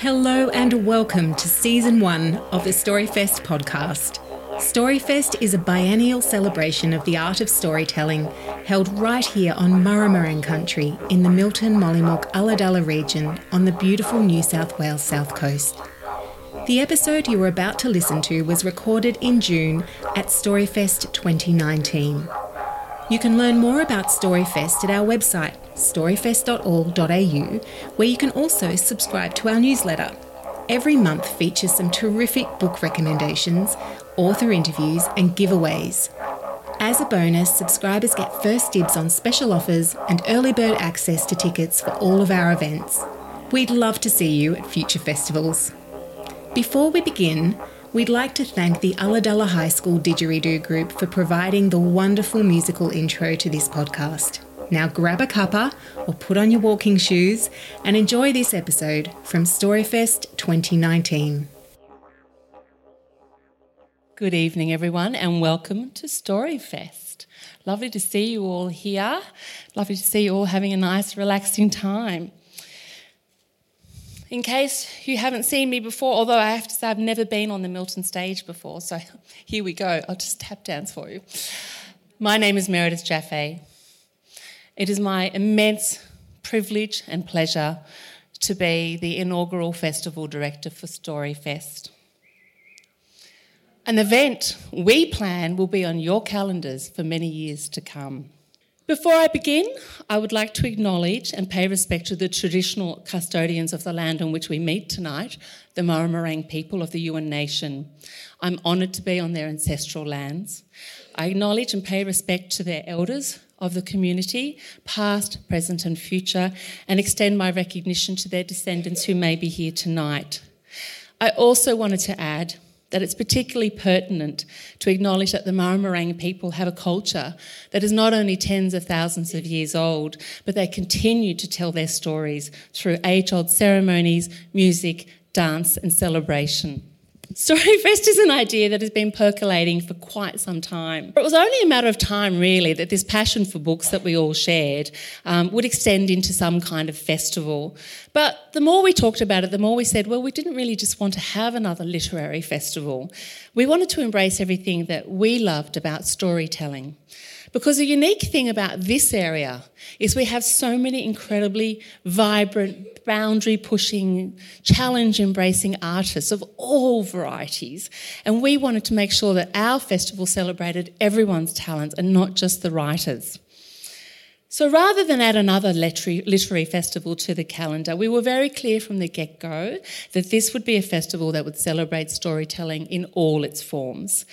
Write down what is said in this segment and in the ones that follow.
Hello and welcome to season one of the Storyfest podcast. Storyfest is a biennial celebration of the art of storytelling held right here on Murramarang country in the Milton Mollymook Ulladulla region on the beautiful New South Wales south coast. The episode you are about to listen to was recorded in June at Storyfest 2019. You can learn more about Storyfest at our website, storyfest.org.au, where you can also subscribe to our newsletter. Every month features some terrific book recommendations, author interviews, and giveaways. As a bonus, subscribers get first dibs on special offers and early bird access to tickets for all of our events. We'd love to see you at future festivals. Before we begin, we'd like to thank the Ulladulla High School Didgeridoo Group for providing the wonderful musical intro to this podcast. Now grab a cuppa or put on your walking shoes and enjoy this episode from Storyfest 2019. Good evening, everyone, and welcome to Storyfest. Lovely to see you all here. Lovely to see you all having a nice, relaxing time. In case you haven't seen me before, although I have to say I've never been on the Milton stage before, so here we go. I'll just tap dance for you. My name is Meredith Jaffe. It is my immense privilege and pleasure to be the inaugural festival director for Storyfest. An event we plan will be on your calendars for many years to come. Before I begin, I would like to acknowledge and pay respect to the traditional custodians of the land on which we meet tonight, the Murramarang people of the Yuin Nation. I'm honoured to be on their ancestral lands. I acknowledge and pay respect to their elders of the community, past, present, and future, and extend my recognition to their descendants who may be here tonight. I also wanted to add that it's particularly pertinent to acknowledge that the Murramarang people have a culture that is not only tens of thousands of years old, but they continue to tell their stories through age old ceremonies, music, dance, and celebration. Storyfest is an idea that has been percolating for quite some time. It was only a matter of time, really, that this passion for books that we all shared um, would extend into some kind of festival. But the more we talked about it, the more we said, well, we didn't really just want to have another literary festival. We wanted to embrace everything that we loved about storytelling. Because the unique thing about this area is we have so many incredibly vibrant, boundary pushing, challenge embracing artists of all varieties. And we wanted to make sure that our festival celebrated everyone's talents and not just the writers. So rather than add another literary, festival to the calendar, we were very clear from the get go that this would be a festival that would celebrate storytelling in all its forms.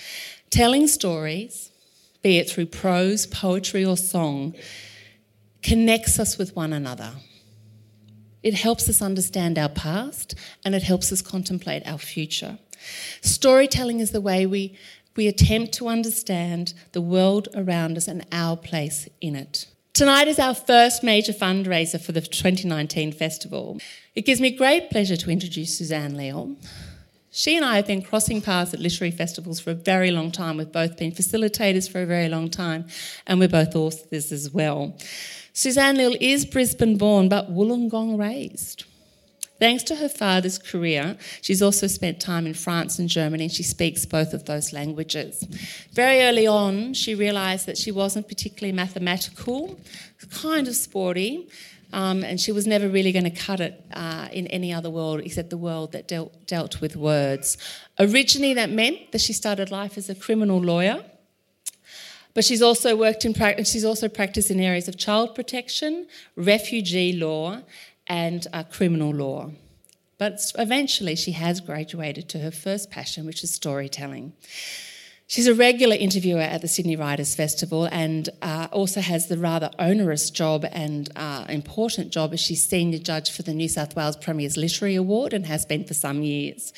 Telling stories, be it through prose, poetry, or song, connects us with one another. It helps us understand our past and it helps us contemplate our future. Storytelling is the way we, we attempt to understand the world around us and our place in it. Tonight is our first major fundraiser for the 2019 festival. It gives me great pleasure to introduce Suzanne Leal. She and I have been crossing paths at literary festivals for a very long time. We've both been facilitators for a very long time, and we're both authors as well. Suzanne Leal is Brisbane born but Wollongong raised. Thanks to her father's career, she's also spent time in France and Germany, and she speaks both of those languages. Very early on, she realised that she wasn't particularly mathematical, kind of sporty, um, and she was never really going to cut it uh, in any other world except the world that dealt, dealt with words. Originally, that meant that she started life as a criminal lawyer, but she's also worked in practice. She's also practiced in areas of child protection, refugee law, and uh, criminal law. But eventually, she has graduated to her first passion, which is storytelling. She's a regular interviewer at the Sydney Writers Festival and uh, also has the rather onerous job and uh, important job as she's senior judge for the New South Wales Premier's Literary Award and has been for some years.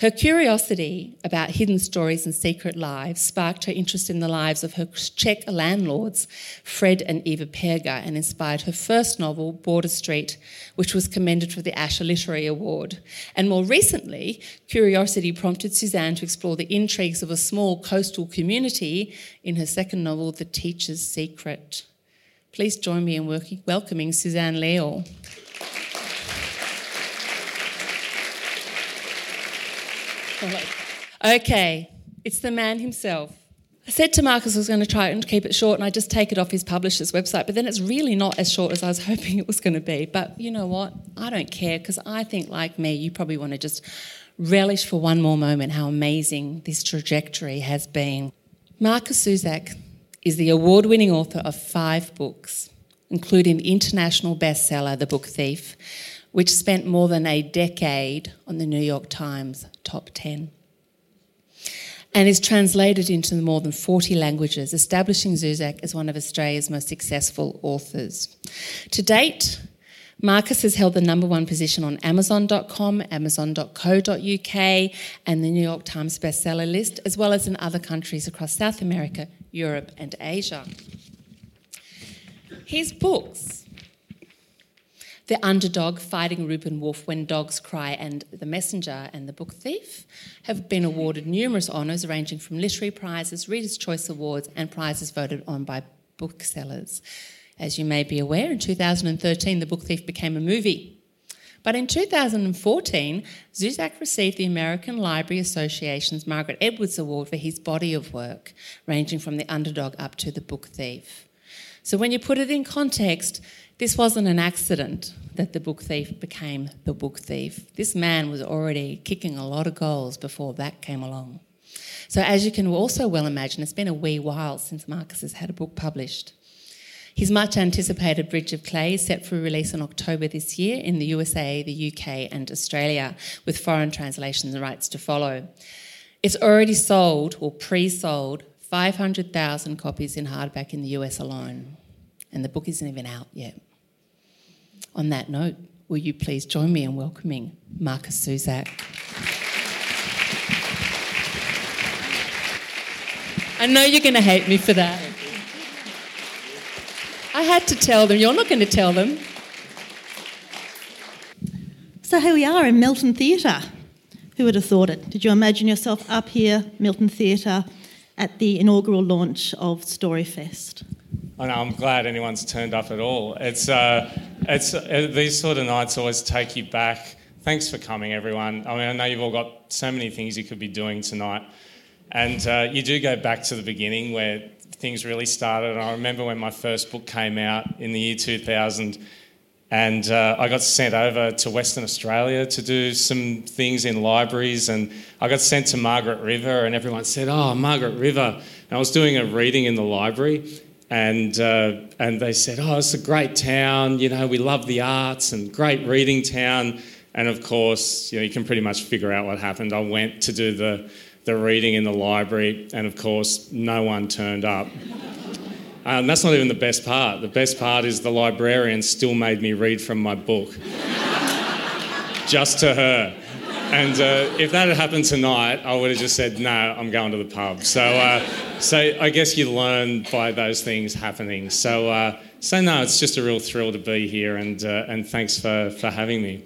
Her curiosity about hidden stories and secret lives sparked her interest in the lives of her Czech landlords, Fred and Eva Perga, and inspired her first novel, Border Street, which was commended for the Asher Literary Award. And more recently, curiosity prompted Suzanne to explore the intrigues of a small coastal community in her second novel, The Teacher's Secret. Please join me in welcoming Suzanne Leal. Okay, it's the man himself. I said to Markus I was going to try and keep it short and I just take it off his publisher's website, but then it's really not as short as I was hoping it was going to be. But you know what? I don't care because I think, like me, you probably want to just relish for one more moment how amazing this trajectory has been. Markus Zusak is the award winning author of five books, including international bestseller, The Book Thief, which spent more than a decade on the New York Times top 10 and is translated into more than 40 languages, establishing Zusak as one of Australia's most successful authors. To date, Markus has held the number one position on Amazon.com, Amazon.co.uk, and the New York Times bestseller list, as well as in other countries across South America, Europe, and Asia. His books, The Underdog, Fighting Ruben Wolfe When Dogs Cry, and The Messenger and The Book Thief, have been awarded numerous honours ranging from literary prizes, Reader's Choice Awards, and prizes voted on by booksellers. As you may be aware, in 2013, The Book Thief became a movie. But in 2014, Zusak received the American Library Association's Margaret Edwards Award for his body of work, ranging from The Underdog up to The Book Thief. So when you put it in context, this wasn't an accident that the book thief became the book thief. This man was already kicking a lot of goals before that came along. So, as you can also well imagine, it's been a wee while since Markus has had a book published. His much anticipated Bridge of Clay is set for release in October this year in the USA, the UK, and Australia, with foreign translations and rights to follow. It's already sold or pre sold 500,000 copies in hardback in the US alone, and the book isn't even out yet. On that note, will you please join me in welcoming Markus Zusak? I know you're going to hate me for that. I had to tell them. You're not going to tell them. So here we are in Milton Theatre. Who would have thought it? Did you imagine yourself up here, Milton Theatre, at the inaugural launch of Storyfest? I'm glad anyone's turned up at all. It's, uh, it's uh, these sort of nights always take you back. Thanks for coming, everyone. I mean, I know you've all got so many things you could be doing tonight, and uh, you do go back to the beginning where things really started. And I remember when my first book came out in the year 2000, and uh, I got sent over to Western Australia to do some things in libraries, and I got sent to Margaret River, and everyone said, "Oh, Margaret River." And I was doing a reading in the library, and uh, and they said, "Oh, it's a great town. You know, we love the arts and great reading town." And of course, you know, you can pretty much figure out what happened. I went to do the the reading in the library, and of course, no one turned up. Um, that's not even the best part. The best part is the librarian still made me read from my book, just to her. And uh, if that had happened tonight, I would have just said, "No, I'm going to the pub." So, uh, so I guess you learn by those things happening. So, uh, so no, it's just a real thrill to be here, and uh, and thanks for for having me.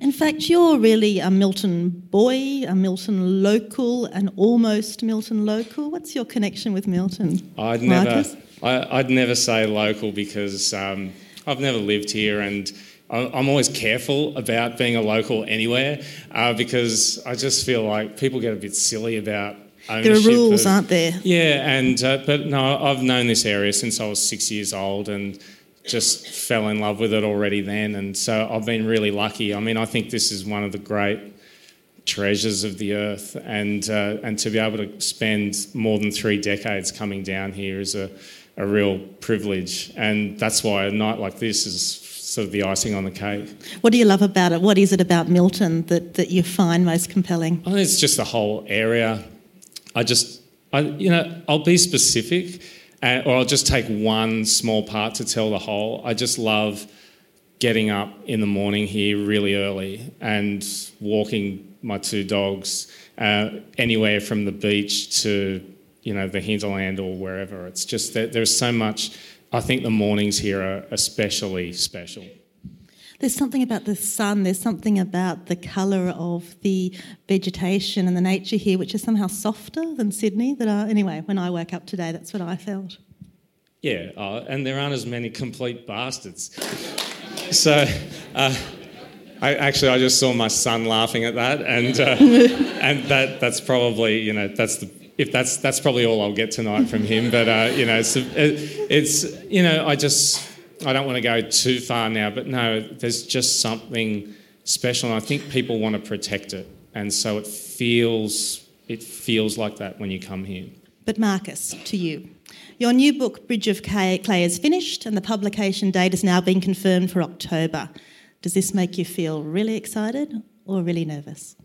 In fact, you're really a Milton boy, a Milton local, an almost Milton local. What's your connection with Milton? I'd never, I, would never say local because um, I've never lived here, and I'm always careful about being a local anywhere uh, because I just feel like people get a bit silly about. There are rules, of, aren't there? Yeah, and uh, but no, I've known this area since I was six years old, and just fell in love with it already then. And so I've been really lucky. I mean, I think this is one of the great treasures of the earth, and uh, and to be able to spend more than three decades coming down here is a, a real privilege. And that's why a night like this is sort of the icing on the cake. What do you love about it? What is it about Milton that, that you find most compelling? I think it's just the whole area. I just, I, you know, I'll be specific or I'll just take one small part to tell the whole. I just love getting up in the morning here really early and walking my two dogs uh, anywhere from the beach to you know the hinterland or wherever. It's just that there's so much. I think the mornings here are especially special. There's something about the sun, there's something about the colour of the vegetation and the nature here which is somehow softer than Sydney. That are, anyway, when I woke up today, that's what I felt. Yeah, uh, and there aren't as many complete bastards. so, uh, I, actually, I just saw my son laughing at that, and uh, and that that's probably you know that's the if that's that's probably all I'll get tonight from him. But uh, you know, it's, it's you know, I just I don't want to go too far now, but no, there's just something special, and I think people want to protect it, and so it feels it feels like that when you come here. But Markus, to you. Your new book, Bridge of Clay, is finished, and the publication date has now been confirmed for October. Does this make you feel really excited or really nervous?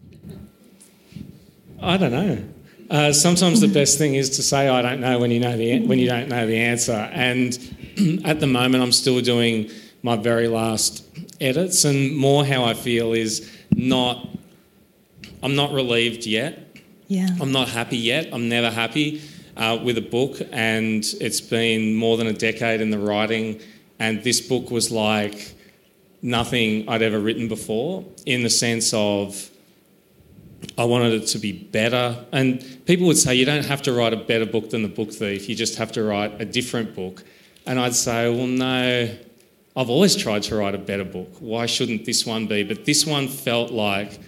I don't know. Uh, sometimes the best thing is to say I don't know when you know the when you don't know the answer. And at the moment, I'm still doing my very last edits, and more how I feel is not. I'm not relieved yet. Yeah. I'm not happy yet. I'm never happy uh, with a book, and it's been more than a decade in the writing. And this book was like nothing I'd ever written before, in the sense of I wanted it to be better. And people would say, you don't have to write a better book than The Book Thief, you just have to write a different book. And I'd say, well, no, I've always tried to write a better book. Why shouldn't this one be? But this one felt like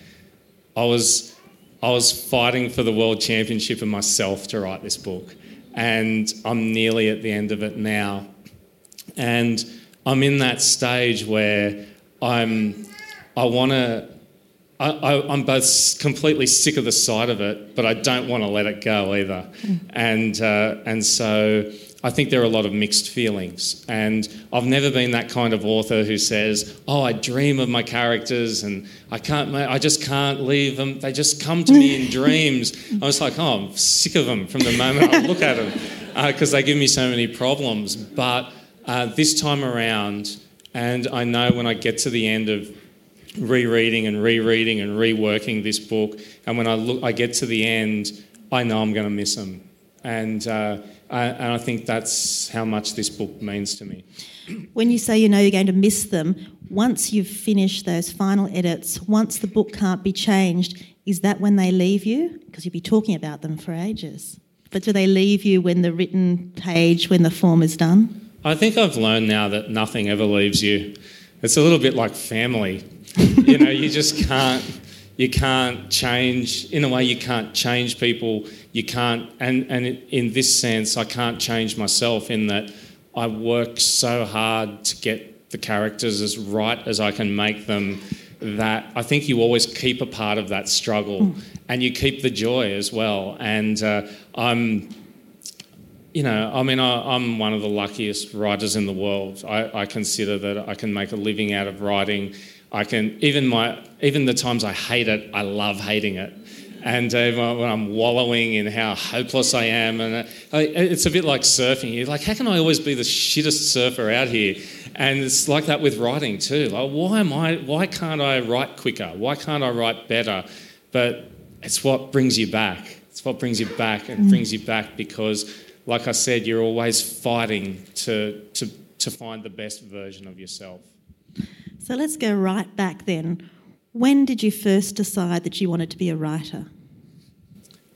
I was, I was fighting for the world championship and myself to write this book. And I'm nearly at the end of it now. And I'm in that stage where I'm, I want to I, am both completely sick of the sight of it, but I don't want to let it go either. Mm. And, uh, and so I think there are a lot of mixed feelings. And I've never been that kind of author who says, Oh, I dream of my characters and I, can't, I just can't leave them. They just come to me in dreams. I was like, Oh, I'm sick of them from the moment I look at them because uh, they give me so many problems. But uh, this time around, and I know when I get to the end of rereading and rereading and reworking this book. And when I look, I get to the end, I know I'm going to miss them. And, uh, I, and I think that's how much this book means to me. When you say you know you're going to miss them, once you've finished those final edits, once the book can't be changed, is that when they leave you? Because you'll be talking about them for ages. But do they leave you when the written page, when the form is done? I think I've learned now that nothing ever leaves you. It's a little bit like family. You know, you just can't you can't change in a way you can't change people. You can't and and in this sense i can't change myself in that i work so hard to get the characters as right as i can make them that i think you always keep a part of that struggle. Mm. and you keep the joy as well. And uh, i'm you know i mean I, am one of the luckiest writers in the world. I, I consider that i can make a living out of writing I can even my even the times I hate it, I love hating it. And uh, when I'm wallowing in how hopeless I am, and uh, it's a bit like surfing. You're like, how can I always be the shittest surfer out here? And it's like that with writing too. Like, why am I? Why can't I write quicker? Why can't I write better? But it's what brings you back. It's what brings you back and brings you back because, like I said, you're always fighting to to to find the best version of yourself. So let's go right back then. When did you first decide that you wanted to be a writer?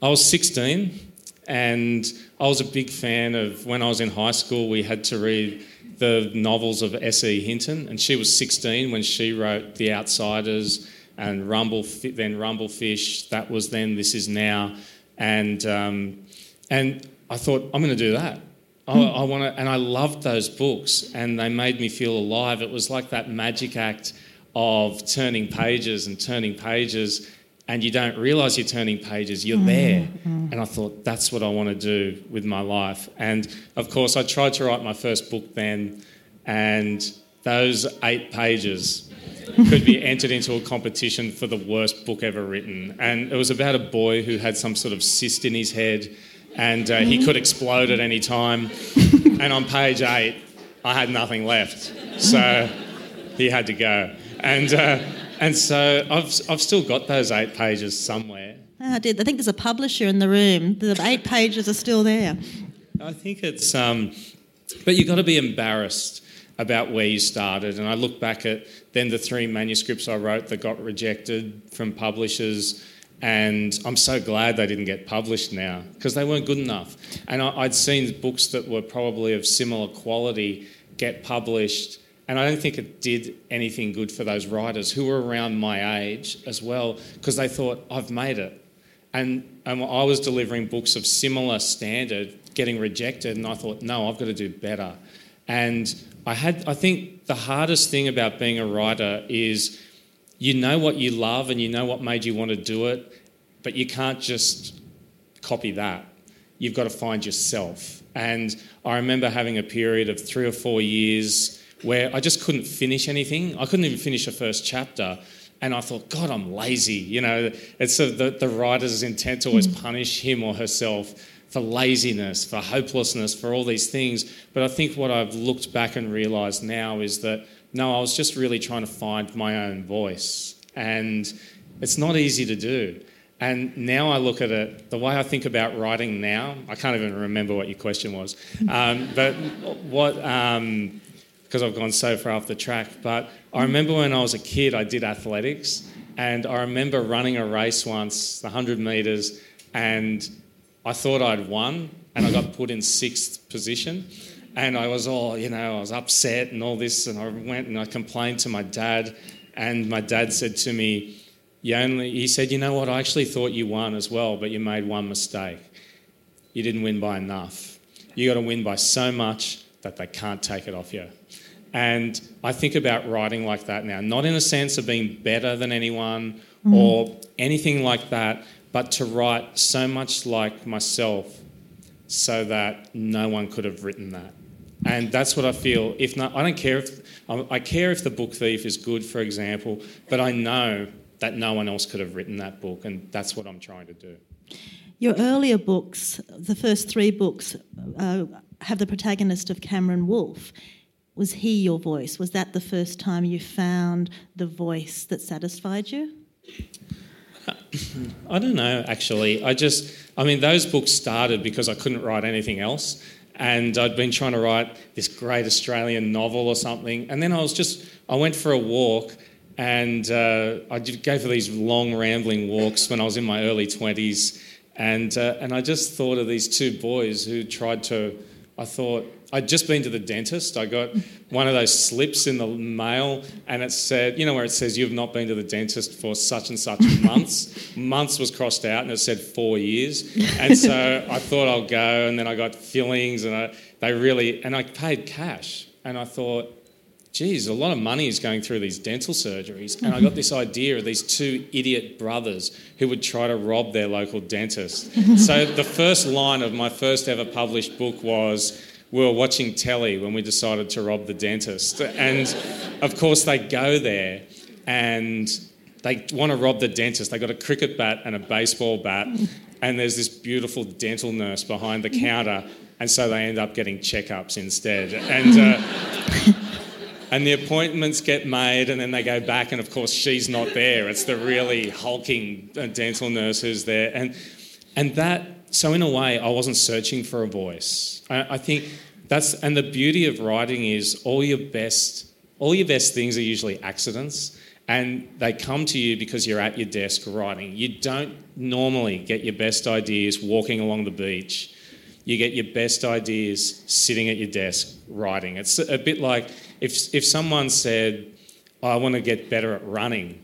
I was 16 and I was a big fan of when I was in high school, we had to read the novels of S.E. Hinton, and she was 16 when she wrote The Outsiders and Rumble, then Rumblefish. That was then, this is now. And, um, and I thought, I'm going to do that. I, I want to, and I loved those books, and they made me feel alive. It was like that magic act of turning pages and turning pages, and you don't realise you're turning pages. You're mm-hmm. there, mm-hmm. and I thought that's what I want to do with my life. And of course, I tried to write my first book then, and those eight pages could be entered into a competition for the worst book ever written. And it was about a boy who had some sort of cyst in his head and uh, he could explode at any time. and on page eight, I had nothing left, so he had to go. And uh, and so I've I've still got those eight pages somewhere. Oh, I did. I think there's a publisher in the room. The eight pages are still there. I think it's, um, but you've got to be embarrassed about where you started. And I look back at then the three manuscripts I wrote that got rejected from publishers and I'm so glad they didn't get published now because they weren't good enough. And I, would seen books that were probably of similar quality get published, And I don't think it did anything good for those writers who were around my age as well, because they thought, I've made it. And, and I was delivering books of similar standard, getting rejected, and I thought, no, I've got to do better. And I had, I think the hardest thing about being a writer is you know what you love and you know what made you want to do it, but you can't just copy that. You've got to find yourself. And I remember having a period of three or four years where I just couldn't finish anything. I couldn't even finish a first chapter. And I thought, God, I'm lazy. You know, it's a, the, the writer's intent to always hmm. punish him or herself for laziness, for hopelessness, for all these things. But I think what I've looked back and realised now is that no, I was just really trying to find my own voice. And it's not easy to do. And now I look at it, the way I think about writing now, I can't even remember what your question was. Um, but what, because um, I've gone so far off the track, but I remember when I was a kid, I did athletics. And I remember running a race once, the 100 metres, and I thought I'd won, and I got put in sixth position. And I was all, you know, I was upset and all this. And I went and I complained to my dad. And my dad said to me, you only, he said, you know what, I actually thought you won as well, but you made one mistake. You didn't win by enough. You got to win by so much that they can't take it off you. And I think about writing like that now, not in a sense of being better than anyone mm. or anything like that, but to write so much like myself so that no one could have written that. And that's what I feel. If not, I don't care if I care if the book thief is good, for example, but I know that no one else could have written that book, and that's what I'm trying to do. Your earlier books, the first three books, uh, have the protagonist of Cameron Wolfe. Was he your voice? Was that the first time you found the voice that satisfied you? I don't know, actually. I just, I mean, those books started because I couldn't write anything else and I'd been trying to write this great Australian novel or something. And then I was just, I went for a walk and uh, I go for these long rambling walks when I was in my early 20s. And, uh, and I just thought of these two boys who tried to, I thought, I'd just been to the dentist. I got one of those slips in the mail, and it said, you know, where it says you've not been to the dentist for such and such months. months was crossed out, and it said four years. And so I thought I'll go, and then I got fillings, and I, they really, and I paid cash, and I thought, geez, a lot of money is going through these dental surgeries. And I got this mm-hmm. idea of these two idiot brothers who would try to rob their local dentist. so the first line of my first ever published book was we were watching telly when we decided to rob the dentist. And of course, they go there and they want to rob the dentist. They got a cricket bat and a baseball bat, and there's this beautiful dental nurse behind the counter, and so they end up getting checkups instead. And uh, and the appointments get made, and then they go back, and of course she's not there. It's the really hulking uh, dental nurse who's there, and and that so in a way, I wasn't searching for a voice. I, I think that's and the beauty of writing is all your best, all your best things are usually accidents, and they come to you because you're at your desk writing. You don't normally get your best ideas walking along the beach. You get your best ideas sitting at your desk writing. It's a bit like if if someone said, "I want to get better at running,"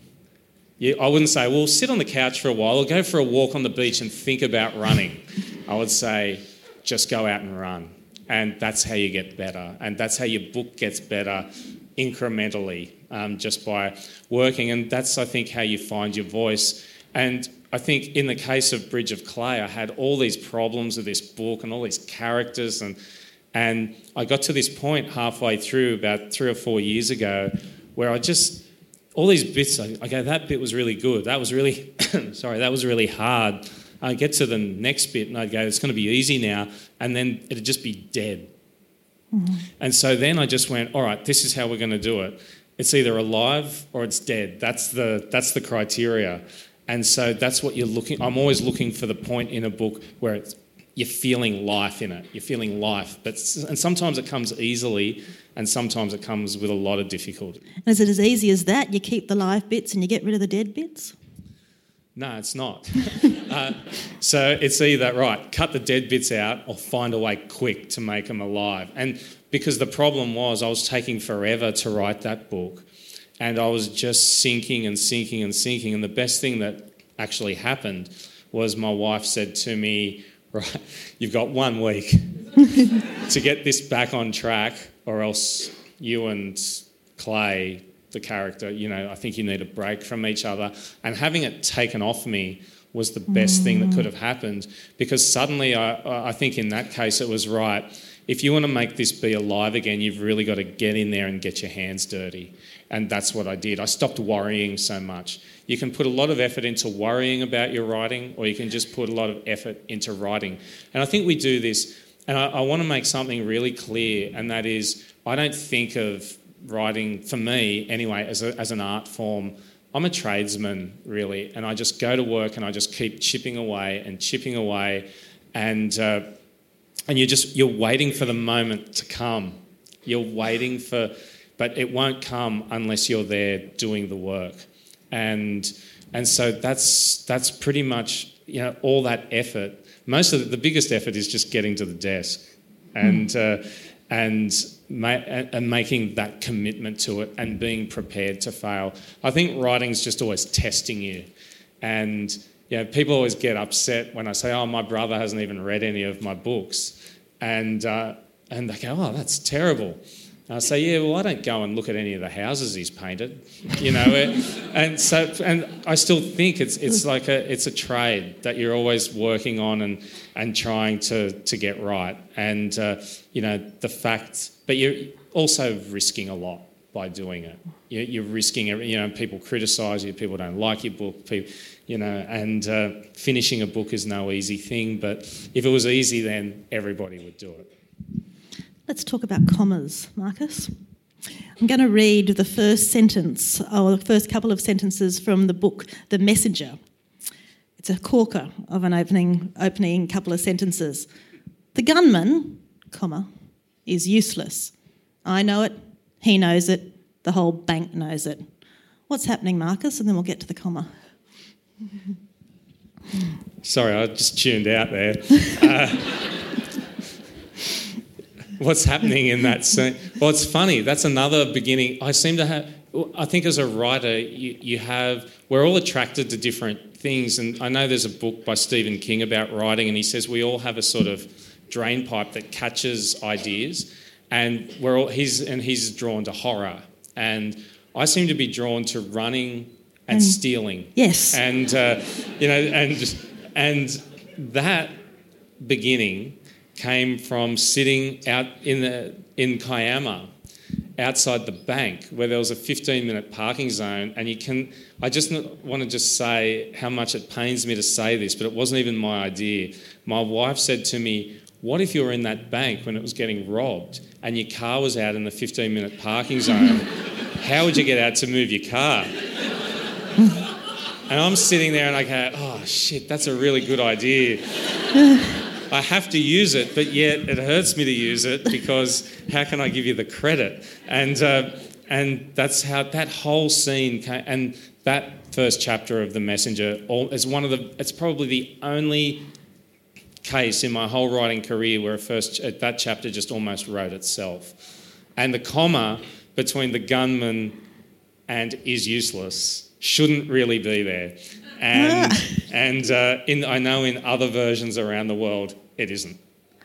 I wouldn't say, well, sit on the couch for a while or go for a walk on the beach and think about running. I would say, just go out and run. And that's how you get better. And that's how your book gets better incrementally, um, just by working. And that's, I think, how you find your voice. And I think in the case of Bridge of Clay, I had all these problems with this book and all these characters. And, and I got to this point halfway through, about three or four years ago, where I just all these bits, I, I go, that bit was really good. That was really, sorry, that was really hard. I get to the next bit and I'd go, it's going to be easy now. And then it'd just be dead. Mm-hmm. And so then I just went, all right, this is how we're going to do it. It's either alive or it's dead. That's the, that's the criteria. And so that's what you're looking. I'm always looking for the point in a book where it's you're feeling life in it. You're feeling life, but and sometimes it comes easily, and sometimes it comes with a lot of difficulty. And is it as easy as that? You keep the live bits and you get rid of the dead bits? No, it's not. uh, so it's either right, cut the dead bits out, or find a way quick to make them alive. And because the problem was I was taking forever to write that book. And I was just sinking and sinking and sinking. And the best thing that actually happened was my wife said to me, Right, you've got one week to get this back on track, or else you and Clay, the character, you know, I think you need a break from each other. And having it taken off me was the best mm. thing that could have happened because suddenly I, I think in that case it was right. If you want to make this be alive again, you've really got to get in there and get your hands dirty. And that's what I did. I stopped worrying so much. You can put a lot of effort into worrying about your writing, or you can just put a lot of effort into writing. And I think we do this. And I, I want to make something really clear, and that is I don't think of writing, for me anyway, as, a, as an art form. I'm a tradesman, really, and I just go to work and I just keep chipping away and chipping away, and uh, and you're just you're waiting for the moment to come. You're waiting for, but it won't come unless you're there doing the work and and so that's that's pretty much you know all that effort. Most of the, the biggest effort is just getting to the desk, and mm. uh, and ma- and making that commitment to it and being prepared to fail. I think writing's just always testing you, and you know, people always get upset when I say, "Oh, my brother hasn't even read any of my books," and uh, and they go, "Oh, that's terrible." I say, yeah, well, I don't go and look at any of the houses he's painted, you know. and so, and I still think it's it's like a it's a trade that you're always working on and and trying to to get right. And uh, you know the fact, but you're also risking a lot by doing it. You're, you're risking, you know, people criticise you, people don't like your book, people, you know, and uh, finishing a book is no easy thing. But if it was easy, then everybody would do it. Let's talk about commas, Markus. I'm going to read the first sentence, or the first couple of sentences from the book The Messenger. It's a corker of an opening, opening couple of sentences. The gunman, comma, is useless. I know it, he knows it, the whole bank knows it. What's happening, Markus? And then we'll get to the comma. Sorry, I just tuned out there. Uh, what's happening in that scene. Well, it's funny. That's another beginning. I seem to have. I think as a writer, you, you have. We're all attracted to different things, and I know there's a book by Stephen King about writing, and he says we all have a sort of drain pipe that catches ideas, and we're all. He's and he's drawn to horror, and I seem to be drawn to running and mm. stealing. Yes. And uh, you know, and and that beginning came from sitting out in, the, in Kiama outside the bank where there was a 15 minute parking zone. And you can i just want to just say how much it pains me to say this but it wasn't even my idea. My wife said to me what if you were in that bank when it was getting robbed and your car was out in the 15 minute parking zone? How would you get out to move your car? And i'm sitting there and i go oh shit that's a really good idea I have to use it, but yet it hurts me to use it because how can I give you the credit? And uh, and that's how that whole scene came, and that first chapter of the messenger is one of the. It's probably the only case in my whole writing career where a first that chapter just almost wrote itself, and the comma between the gunman and is useless shouldn't really be there. And, and uh, in, I know in other versions around the world, it isn't.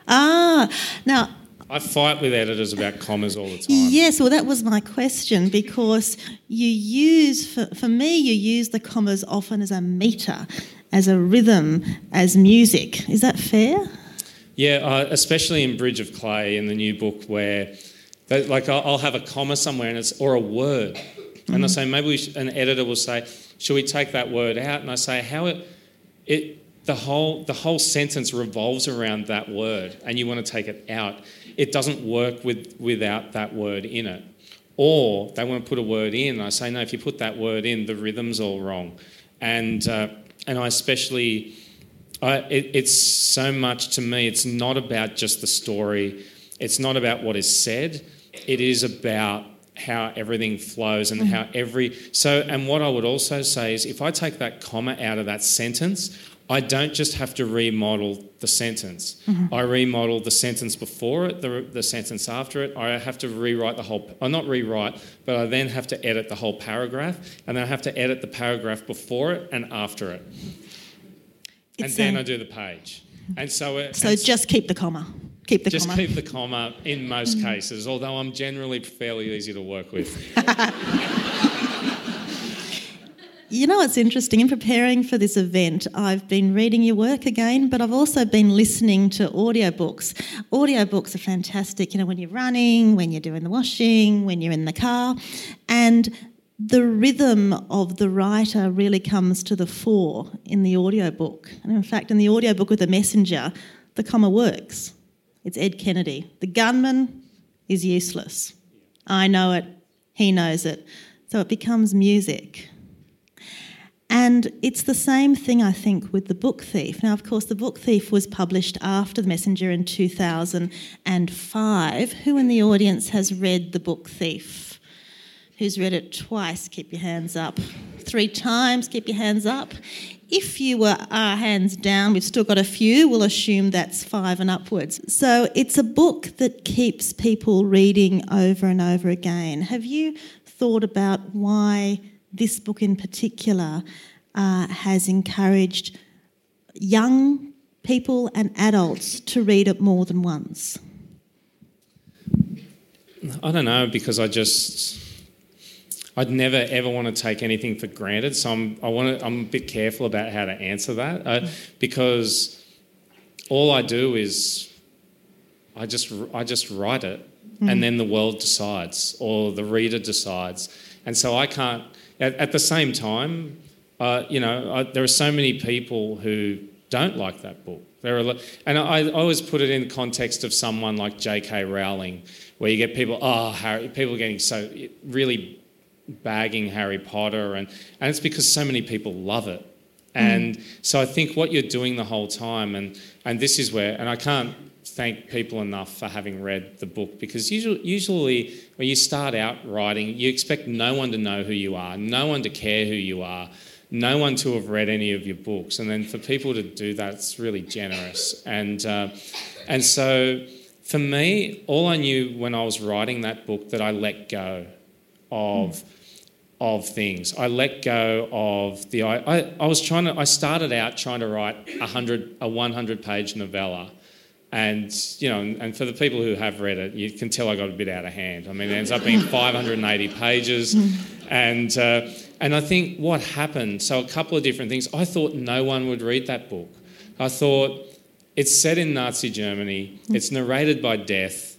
Ah, now. I fight with editors about commas all the time. Yes, well, that was my question because you use, for, for me, you use the commas often as a meter, as a rhythm, as music. Is that fair? Yeah, uh, especially in Bridge of Clay in the new book, where they, like I'll have a comma somewhere and it's or a word, mm-hmm. and I say maybe sh- an editor will say, "Should we take that word out?" And I say, "How it it the whole, the whole sentence revolves around that word and you want to take it out, it doesn't work with, without that word in it. Or they want to put a word in. I say, no, if you put that word in, the rhythm's all wrong. And, uh, and I especially, I, it, it's so much to me, it's not about just the story, it's not about what is said, it is about how everything flows and how every so and what I would also say is if I take that comma out of that sentence, I don't just have to remodel the sentence. Mm-hmm. I remodel the sentence before it, the, the sentence after it. I have to rewrite the whole, or not rewrite, but I then have to edit the whole paragraph, and then I have to edit the paragraph before it and after it. and then um, I do the page. And so, it, So just keep the comma. Keep the just comma. keep the comma in most mm-hmm. cases, although I'm generally fairly easy to work with. You know what's interesting? In preparing for this event, I've been reading your work again, but I've also been listening to audiobooks. Audiobooks are fantastic, you know, when you're running, when you're doing the washing, when you're in the car. And the rhythm of the writer really comes to the fore in the audiobook. And in fact, in the audiobook with The Messenger, the comma works. It's Ed Kennedy. The gunman is useless. I know it, he knows it. So it becomes music. And it's the same thing, I think, with The Book Thief. Now, of course, The Book Thief was published after The Messenger in 2005. Who in the audience has read The Book Thief? Who's read it twice? Keep your hands up. Three times? Keep your hands up. If you were hands down, we've still got a few, we'll assume that's five and upwards. So it's a book that keeps people reading over and over again. Have you thought about why this book in particular uh, has encouraged young people and adults to read it more than once? I don't know because I just I'd never ever want to take anything for granted. So I'm I want to, I'm a bit careful about how to answer that uh, because all I do is I just I just write it and then the world decides or the reader decides, and so I can't. At, at the same time, uh, you know, I, there are so many people who don't like that book. There are, and I, I always put it in the context of someone like J.K. Rowling, where you get people, oh, Harry, people getting so really bagging Harry Potter, and, and it's because so many people love it. And so I think what you're doing the whole time, and, and this is where, and I can't thank people enough for having read the book because usually, usually when you start out writing, you expect no one to know who you are, no one to care who you are, no one to have read any of your books. And then for people to do that, it's really generous. And, uh, and so for me, all I knew when I was writing that book that I let go of of things. I let go of the. I, I, I was trying to. I started out trying to write a hundred a one hundred page novella, and you know, and, and for the people who have read it, you can tell I got a bit out of hand. I mean, it ends up being five hundred and eighty pages, and uh, and I think what happened. So a couple of different things. I thought no one would read that book. I thought it's set in Nazi Germany. It's narrated by death.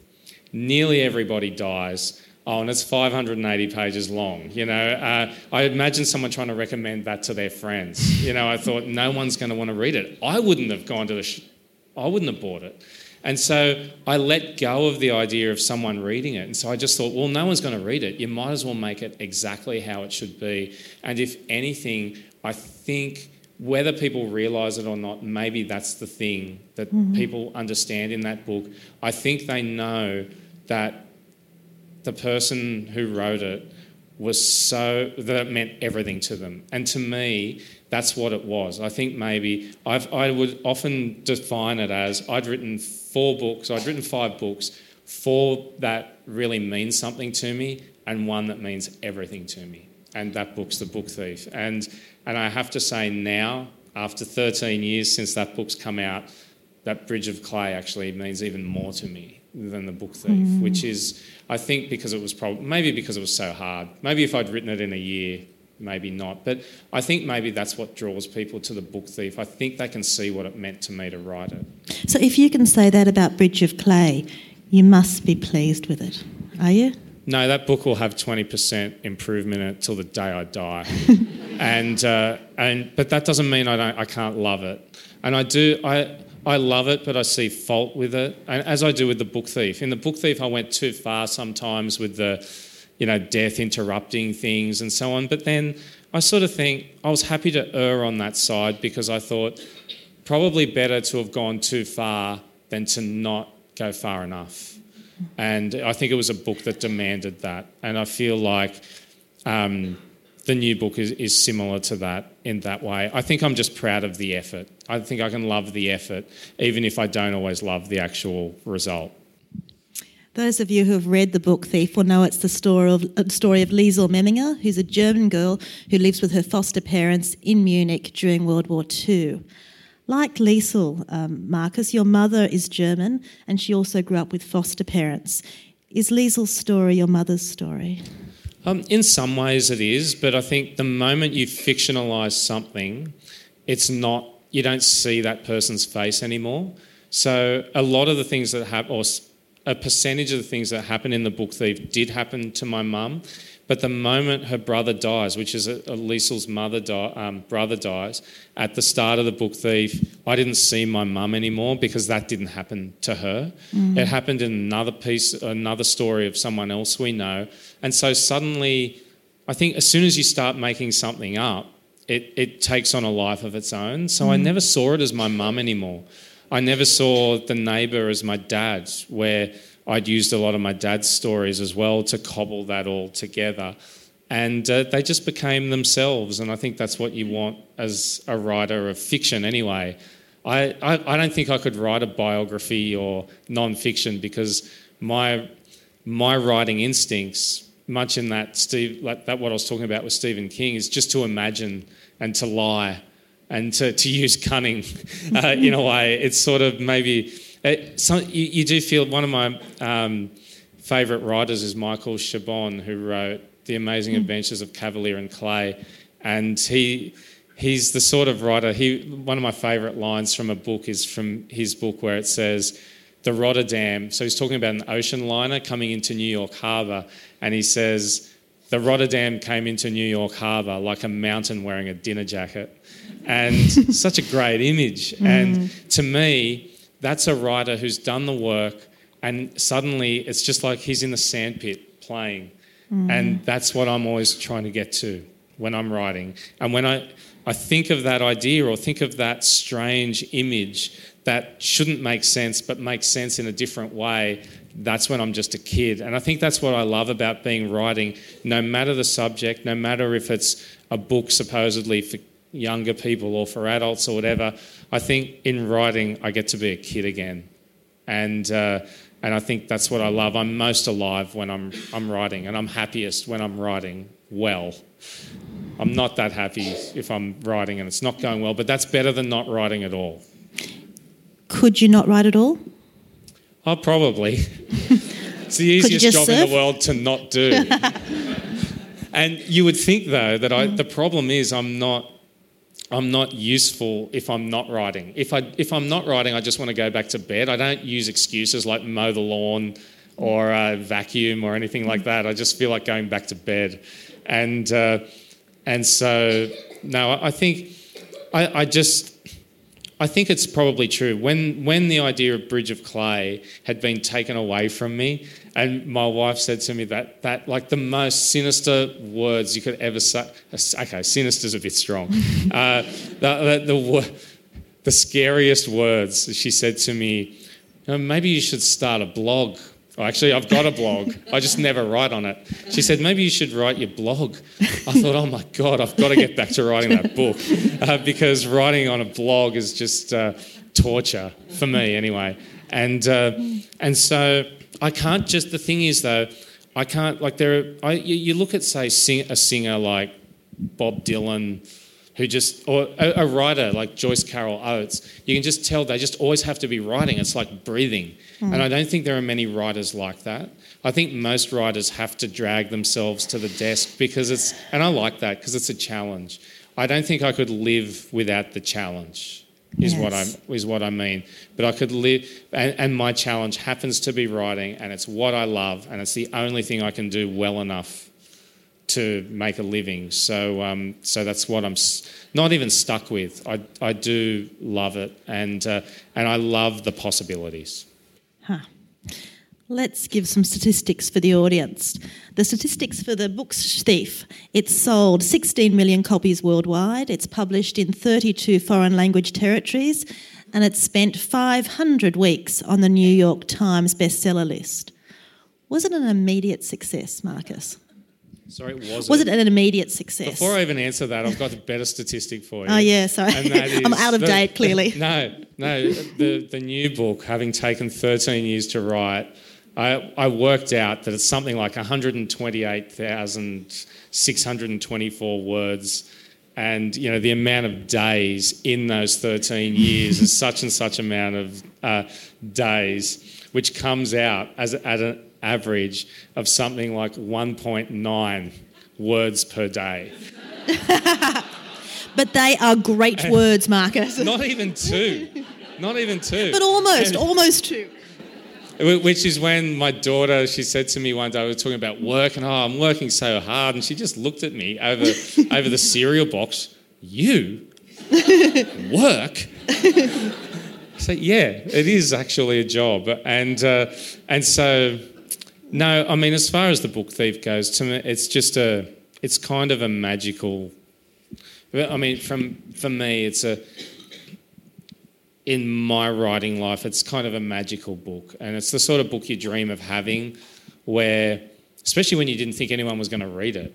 Nearly everybody dies. Oh, and it's 580 pages long. You know, uh, I imagine someone trying to recommend that to their friends. You know, I thought no one's going to want to read it. I wouldn't have gone to the. Sh- I wouldn't have bought it. And so I let go of the idea of someone reading it. And so I just thought, well, no one's going to read it. You might as well make it exactly how it should be. And if anything, I think whether people realise it or not, maybe that's the thing that mm-hmm. people understand in that book. I think they know that the person who wrote it was so that it meant everything to them. And to me, that's what it was. I think maybe I've, I would often define it as I'd written four books, I'd written five books, four that really mean something to me, and one that means everything to me. And that book's The Book Thief. And, and I have to say now, after 13 years since that book's come out, that Bridge of Clay actually means even more to me than The Book Thief, mm. which is, I think, because it was probably, maybe because it was so hard. Maybe if I'd written it in a year, maybe not. But I think maybe that's what draws people to The Book Thief. I think they can see what it meant to me to write it. So if you can say that about Bridge of Clay, you must be pleased with it, are you? No, that book will have 20% improvement in it till the day I die. and, uh, and, but that doesn't mean I, don't, I can't love it. And I do, I, I love it, but I see fault with it. And as I do with The Book Thief. In The Book Thief, I went too far sometimes with the, you know, death interrupting things and so on. But then I sort of think I was happy to err on that side because I thought probably better to have gone too far than to not go far enough. And I think it was a book that demanded that. And I feel like um, the new book is, is similar to that in that way. I think I'm just proud of the effort. I think I can love the effort, even if I don't always love the actual result. Those of you who have read the book Thief will know it's the story of, uh, Liesel Meminger, who's a German girl who lives with her foster parents in Munich during World War II. Like Liesel, um, Markus, your mother is German and she also grew up with foster parents. Is Liesel's story your mother's story? Um, in some ways it is, but I think the moment you fictionalise something, it's not, you don't see that person's face anymore. So a lot of the things that happen, or a percentage of the things that happen in the book thief did happen to my mum. But the moment her brother dies, which is Liesel's mother di- um, brother dies, at the start of the book thief, I didn't see my mum anymore because that didn't happen to her. Mm. It happened in another piece, another story of someone else we know. And so suddenly, I think as soon as you start making something up, it, it takes on a life of its own. So mm. I never saw it as my mum anymore. I never saw the neighbour as my dad, where I'd used a lot of my dad's stories as well to cobble that all together. And uh, they just became themselves. And I think that's what you want as a writer of fiction, anyway. I, I, I don't think I could write a biography or non fiction because my, my writing instincts, much in that, Steve, like that what I was talking about with Stephen King, is just to imagine and to lie and to, to use cunning uh, in a way. It's sort of maybe it, uh, some, you, you, do feel one of my um, favourite writers is Michael Chabon, who wrote The Amazing mm. Adventures of Kavalier and Clay, and he he's the sort of writer. He one of my favourite lines from a book is from his book where it says. The Rotterdam, so he's talking about an ocean liner coming into New York Harbour, and he says, The Rotterdam came into New York Harbour like a mountain wearing a dinner jacket and such a great image. Mm. And to me, that's a writer who's done the work, and suddenly it's just like he's in the sandpit playing. Mm. And that's what I'm always trying to get to when I'm writing. And when I, I think of that idea or think of that strange image that shouldn't make sense but makes sense in a different way, that's when I'm just a kid. And I think that's what I love about being writing, no matter the subject, no matter if it's a book supposedly for younger people or for adults or whatever, I think in writing I get to be a kid again, and uh, and I think that's what I love. I'm most alive when I'm I'm writing, and I'm happiest when I'm writing well. I'm not that happy if I'm writing and it's not going well, but that's better than not writing at all. Could you not write at all? Oh, probably. it's the easiest job surf? in the world to not do. and you would think, though, that I, the problem is I'm not I'm not useful if I'm not writing. If, I, if I'm not writing, I just want to go back to bed. I don't use excuses like mow the lawn or uh, vacuum or anything like that. I just feel like going back to bed. And, uh, and so, no, I think, I, I just, I think it's probably true. When, when the idea of Bridge of Clay had been taken away from me, and my wife said to me that, that like the most sinister words you could ever say. Okay, sinister's a bit strong. uh, the, the, the, the, scariest words she said to me, maybe you should start a blog. Oh, actually, I've got a blog. I just never write on it. She said, maybe you should write your blog. I thought, oh my God, I've got to get back to writing that book uh, because writing on a blog is just uh, torture for me anyway. And, uh, and so I can't just, the thing is though, I can't, like, there are, I, you, you, look at, say, sing, a singer like Bob Dylan, who just, or a, a, writer like Joyce Carol Oates, you can just tell they just always have to be writing. It's like breathing. Mm. And I don't think there are many writers like that. I think most writers have to drag themselves to the desk because it's, and I like that because it's a challenge. I don't think I could live without the challenge is yes. what I is what I mean. But I could live, and, and, my challenge happens to be writing, and it's what I love, and it's the only thing I can do well enough to make a living. So, um, so that's what I'm not even stuck with. I I do love it, and uh, and I love the possibilities. Huh. Let's give some statistics for the audience. The statistics for the Books Thief. It's sold 16 million copies worldwide. It's published in 32 foreign language territories, and it's spent 500 weeks on the New York Times bestseller list. Was it an immediate success, Markus? Sorry, it was, Was it an immediate success? Before I even answer that, I've got a better statistic for you. Oh yeah, sorry. That I'm out of the- date. Clearly. No, no. The, the new book, having taken 13 years to write, I, I worked out that it's something like 128,624 words. And, you know, the amount of days in those 13 years is such and such amount of uh, days, which comes out as at an average of something like 1.9 words per day. But they are great words, Markus. Not even two. Not even two. But almost, And- almost two. Wh- Which is when my daughter, she said to me one day, we were talking about work, and oh, I'm working so hard, and she just looked at me over over the cereal box. You work? so yeah, it is actually a job, and uh, and so no, I mean, as far as the book thief goes, to me, it's just a, it's kind of a magical. I mean, from for me, it's a in my writing life, it's kind of a magical book. And it's the sort of book you dream of having where, especially when you didn't think anyone was going to read it.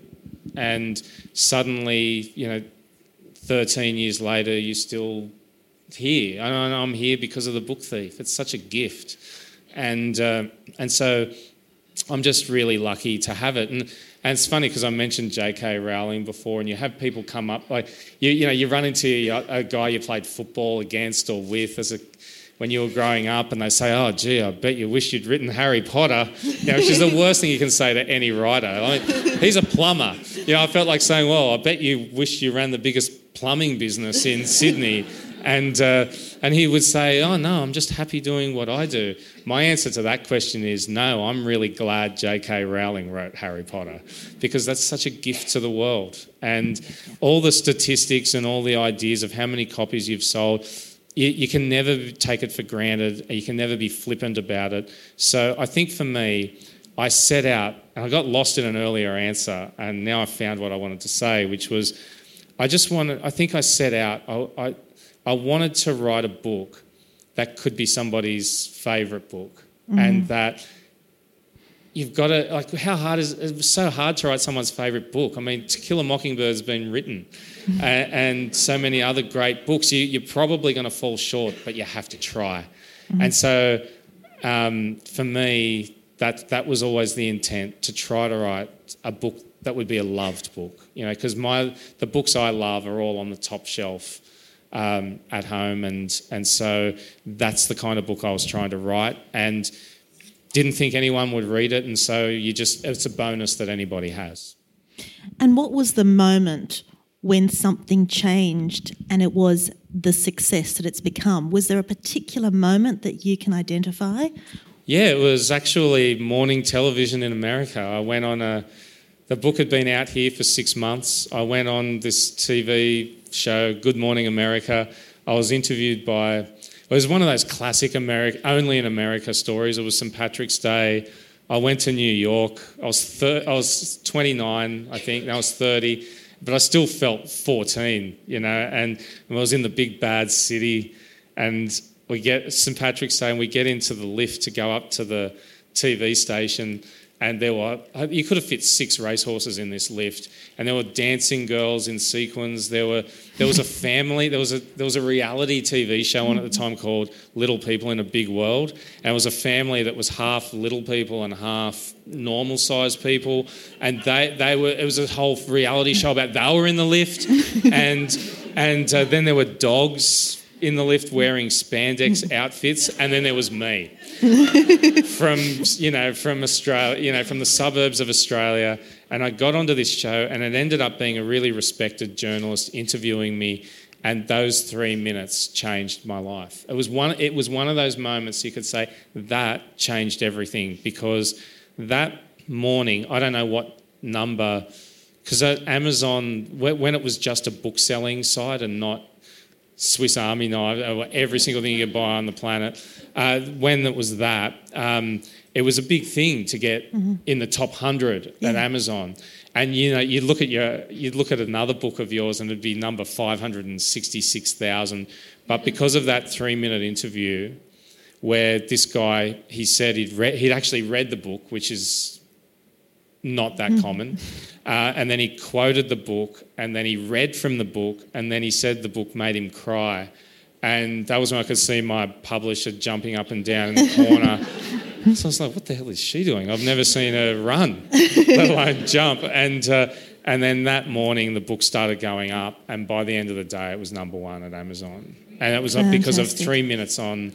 And suddenly, you know, 13 years later, you're still here. And I'm here because of the book thief. It's such a gift. And, uh, and so I'm just really lucky to have it. And, and it's funny because I mentioned J.K. Rowling before, and you have people come up like you, you know you run into a, a guy you played football against or with as a when you were growing up, and they say, "Oh, gee, I bet you wish you'd written Harry Potter," you know, which is the worst thing you can say to any writer. I mean, he's a plumber. You know, I felt like saying, "Well, I bet you wish you ran the biggest plumbing business in Sydney." And, uh, and he would say, Oh, no, I'm just happy doing what I do. My answer to that question is no, I'm really glad J.K. Rowling wrote Harry Potter because that's such a gift to the world. And all the statistics and all the ideas of how many copies you've sold, you, you can never take it for granted. You can never be flippant about it. So I think for me, I set out, and I got lost in an earlier answer, and now I found what I wanted to say, which was I just wanted, I think I set out, I, I, I wanted to write a book that could be somebody's favourite book, and that you've got to like how hard is it? it's so hard to write someone's favourite book. I mean, To Kill a Mockingbird has been written, a- and so many other great books. You, you're probably going to fall short, but you have to try. And so, um, for me, that that was always the intent to try to write a book that would be a loved book. You know, because my the books I love are all on the top shelf um, at home, and and so that's the kind of book I was trying to write, and didn't think anyone would read it, and so you just it's a bonus that anybody has. And what was the moment when something changed and it was the success that it's become? Was there a particular moment that you can identify? Yeah, it was actually morning television in America. I went on a. The book had been out here for six months. I went on this TV show, Good Morning America. I was interviewed by. It was one of those classic America, only in America stories. It was St Patrick's Day. I went to New York. I was thir- I was 29, I think. and I was 30, but I still felt 14, you know. And I was in the big bad city, and we get St Patrick's Day, and we get into the lift to go up to the TV station, and there were you could have fit six racehorses in this lift, and there were dancing girls in sequins. There were there was a family. There was a there was a reality TV show on at the time called Little People in a Big World, and it was a family that was half little people and half normal sized people, and they they were it was a whole reality show about they were in the lift, and and uh, then there were dogs in the lift wearing spandex outfits, and then there was me from you know from Australia, you know from the suburbs of Australia, and I got onto this show, and it ended up being a really respected journalist interviewing me, and those three minutes changed my life. It was one. It was one of those moments you could say that changed everything because that morning, I don't know what number, because uh, Amazon when it was just a book selling site and not Swiss Army knife, every single thing you could buy on the planet. Uh, when it was that, um, it was a big thing to get in the top hundred at Amazon. And you know, you look at your, you look at another book of yours, and it'd be number five hundred and sixty-six thousand. But because of that three-minute interview, where this guy he said he'd read, he'd actually read the book, which is not that common, uh, and then he quoted the book, and then he read from the book, and then he said the book made him cry, and that was when I could see my publisher jumping up and down in the corner. So I was like, what the hell is she doing? I've never seen her run, let alone jump. And, uh, and then that morning, the book started going up. And by the end of the day, it was number one at Amazon. And it was because of three minutes on,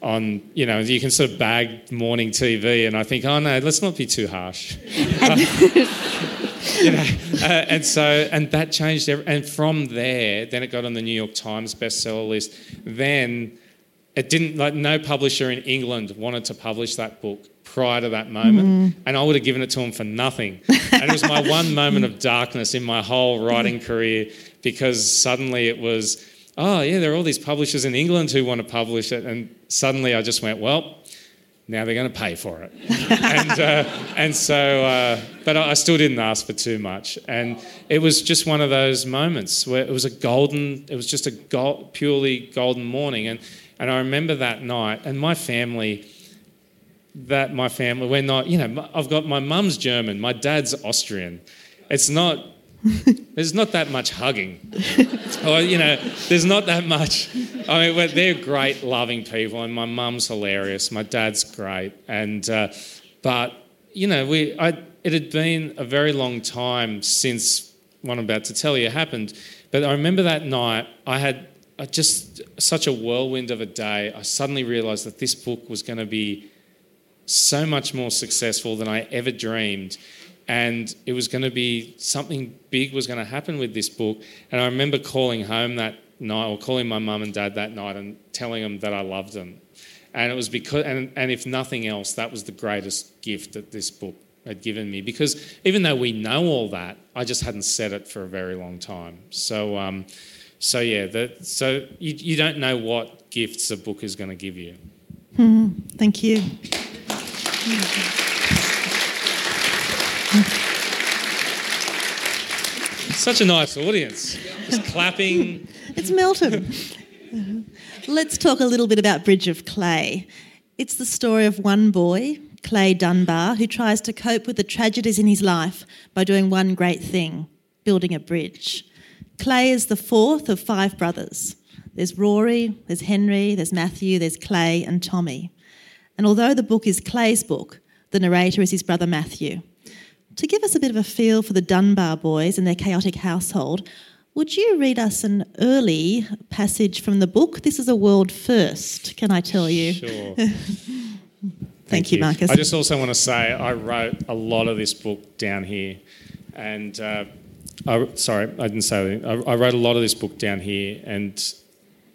on, you know, you can sort of bag morning TV. And I think, oh no, let's not be too harsh. you know, uh, and so, and that changed. Every, and from there, then it got on the New York Times bestseller list. Then it didn't like no publisher in England wanted to publish that book prior to that moment, mm. and I would have given it to them for nothing. and it was my one moment of darkness in my whole writing career because suddenly it was, oh yeah, there are all these publishers in England who want to publish it, and suddenly I just went, well. Now they're going to pay for it, and uh, and so, uh, but I still didn't ask for too much, and it was just one of those moments where it was a golden, it was just a gold, purely golden morning, and and I remember that night, and my family, that my family, we're not, you know, I've got my mum's German, my dad's Austrian. It's not, there's not that much hugging. or, you know, there's not that much. I mean, they're great, loving people, and my mum's hilarious. My dad's great. And, uh, but, you know, we, I, it had been a very long time since what I'm about to tell you happened. But I remember that night, I had just such a whirlwind of a day, I suddenly realized that this book was going to be so much more successful than I ever dreamed. And it was going to be something big was going to happen with this book. And I remember calling home that night, or calling my mum and dad that night and telling them that I loved them. And it was because, and, and if nothing else, that was the greatest gift that this book had given me. Because even though we know all that, I just hadn't said it for a very long time. So, um, so yeah, the, so you, you don't know what gifts a book is going to give you. Mm, thank you. Such a nice audience, just clapping. It's Melton. Let's talk a little bit about Bridge of Clay. It's the story of one boy, Clay Dunbar, who tries to cope with the tragedies in his life by doing one great thing building a bridge. Clay is the fourth of five brothers. There's Rory, there's Henry, there's Matthew, there's Clay, and Tommy. And although the book is Clay's book, the narrator is his brother Matthew. To give us a bit of a feel for the Dunbar boys and their chaotic household, would you read us an early passage from the book? This is a world first, can I tell you? Sure. Thank, Thank you, Markus. I just also want to say I wrote a lot of this book down here, and uh, I, sorry, I didn't say that. I, I, wrote a lot of this book down here, and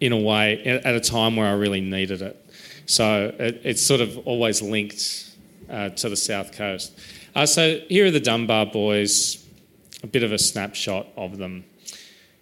in a way, at a time where I really needed it. So it, it's sort of always linked uh, to the south coast. Uh, so here are the Dunbar boys, a bit of a snapshot of them.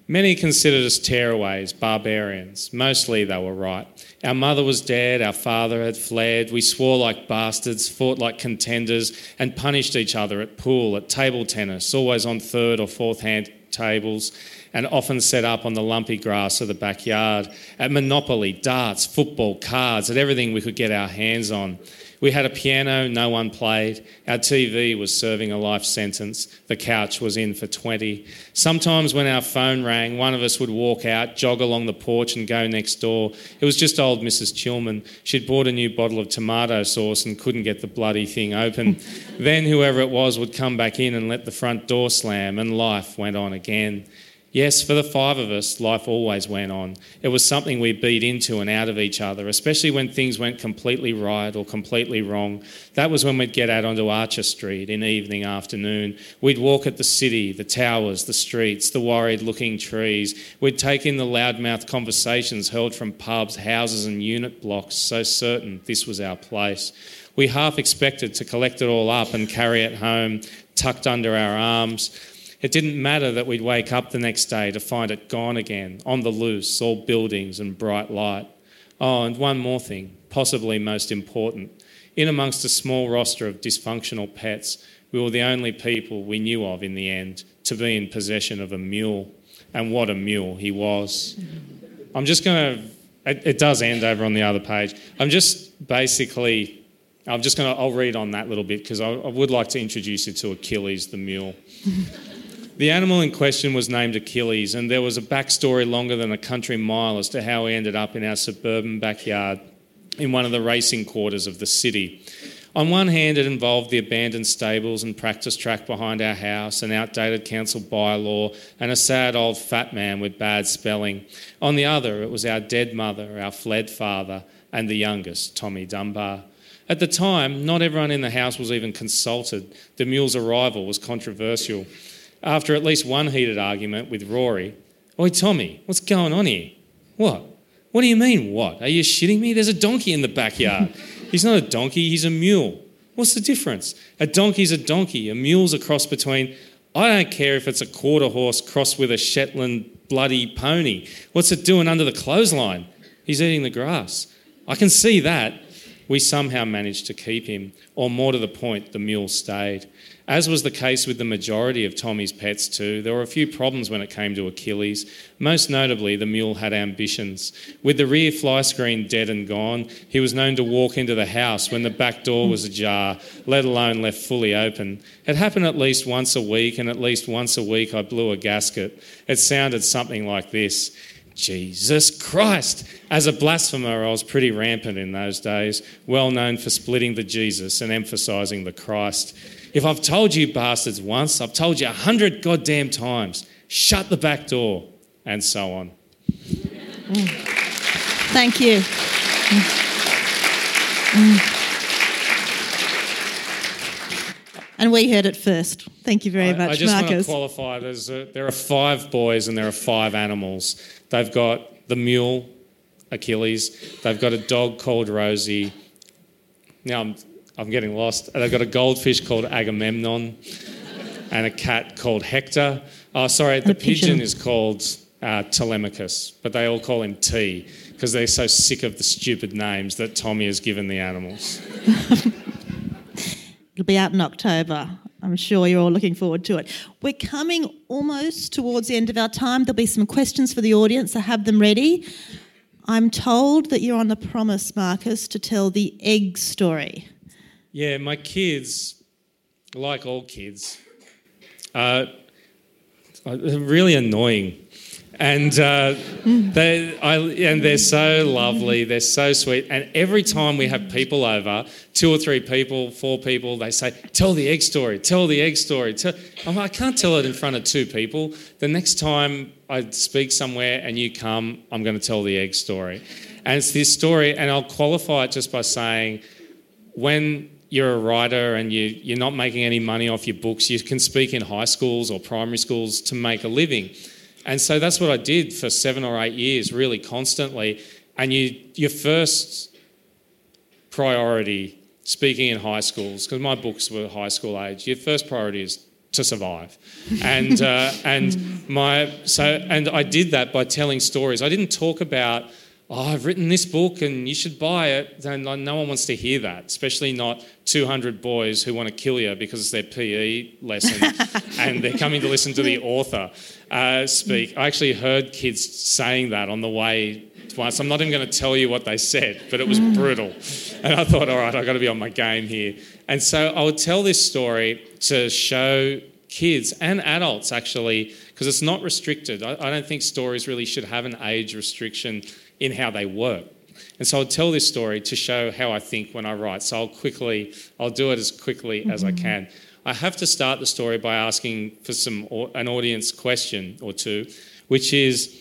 Many considered us tearaways, barbarians. Mostly they were right. Our mother was dead, our father had fled. We swore like bastards, fought like contenders, and punished each other at pool, at table tennis, always on third or fourth hand tables, and often set up on the lumpy grass of the backyard, at Monopoly, darts, football, cards, at everything we could get our hands on. We had a piano, no one played. Our TV was serving a life sentence. The couch was in for 20. Sometimes when our phone rang, one of us would walk out, jog along the porch, and go next door. It was just old Mrs. Chilman. She'd bought a new bottle of tomato sauce and couldn't get the bloody thing open. then whoever it was would come back in and let the front door slam, and life went on again. Yes, for the five of us, life always went on. It was something we beat into and out of each other, especially when things went completely right or completely wrong. That was when we'd get out onto Archer Street in evening, afternoon. We'd walk at the city, the towers, the streets, the worried looking trees. We'd take in the loudmouth conversations hurled from pubs, houses, and unit blocks, so certain this was our place. We half expected to collect it all up and carry it home, tucked under our arms. It didn't matter that we'd wake up the next day to find it gone again, on the loose, all buildings and bright light. Oh, and one more thing, possibly most important. In amongst a small roster of dysfunctional pets, we were the only people we knew of in the end to be in possession of a mule. And what a mule he was. I'm just going to it, does end over on the other page. I'm just basically, I'm just going to, I'll read on that little bit because I, I would like to introduce you to Achilles the mule. The animal in question was named Achilles, and there was a backstory longer than a country mile as to how he ended up in our suburban backyard in one of the racing quarters of the city. On one hand, it involved the abandoned stables and practice track behind our house, an outdated council bylaw, and a sad old fat man with bad spelling. On the other, it was our dead mother, our fled father, and the youngest, Tommy Dunbar. At the time, not everyone in the house was even consulted. The mule's arrival was controversial. After at least one heated argument with Rory, Oi, Tommy, what's going on here? What? What do you mean, what? Are you shitting me? There's a donkey in the backyard. he's not a donkey, he's a mule. What's the difference? A donkey's a donkey, a mule's a cross between. I don't care if it's a quarter horse crossed with a Shetland bloody pony. What's it doing under the clothesline? He's eating the grass. I can see that. We somehow managed to keep him, or more to the point, the mule stayed. As was the case with the majority of Tommy's pets, too, there were a few problems when it came to Achilles. Most notably, the mule had ambitions. With the rear fly screen dead and gone, he was known to walk into the house when the back door was ajar, let alone left fully open. It happened at least once a week, and at least once a week I blew a gasket. It sounded something like this. Jesus Christ. As a blasphemer, I was pretty rampant in those days, well known for splitting the Jesus and emphasising the Christ. If I've told you bastards once, I've told you a hundred goddamn times. Shut the back door, and so on. Thank you. Mm. And we heard it first. Thank you very I, much, I just Markus. want to qualify. There's a, there are five boys and there are five animals. They've got the mule, Achilles. They've got a dog called Rosie. Now I'm I'm getting lost. They've got a goldfish called Agamemnon and a cat called Hector. Oh, sorry, the pigeon. pigeon. is called uh, Telemachus, but they all call him T because they're so sick of the stupid names that Tommy has given the animals. It'll be out in October. I'm sure you're all looking forward to it. We're coming almost towards the end of our time. There'll be some questions for the audience, I have them ready. I'm told that you're on the promise, Markus, to tell the egg story. Yeah, my kids, like all kids, are really annoying. And uh, they, I, and they're so lovely. They're so sweet. And every time we have people over, two or three people, four people, they say, "Tell the egg story. Tell the egg story." Tell, I'm I can't tell it in front of two people. The next time I speak somewhere and you come, I'm going to tell the egg story. And it's this story, and I'll qualify it just by saying, when you're a writer and you, you're not making any money off your books, you can speak in high schools or primary schools to make a living. And so that's what I did for seven or eight years, really constantly. And you, your first priority, speaking in high schools, because my books were high school age, your first priority is to survive. And, uh, and, my, so, and I did that by telling stories. I didn't talk about oh, I've written this book and you should buy it, then no one wants to hear that, especially not 200 boys who want to kill you because it's their PE lesson and they're coming to listen to the author uh, speak. I actually heard kids saying that on the way once. I'm not even going to tell you what they said, but it was mm. brutal. And I thought, all right, I've got to be on my game here. And so I would tell this story to show kids and adults actually, because it's not restricted. I, I don't think stories really should have an age restriction in how they work. And so I'll tell this story to show how I think when I write. So I'll quickly, I'll do it as quickly mm-hmm. as I mm-hmm. can. I have to start the story by asking for some an audience question or two, which is,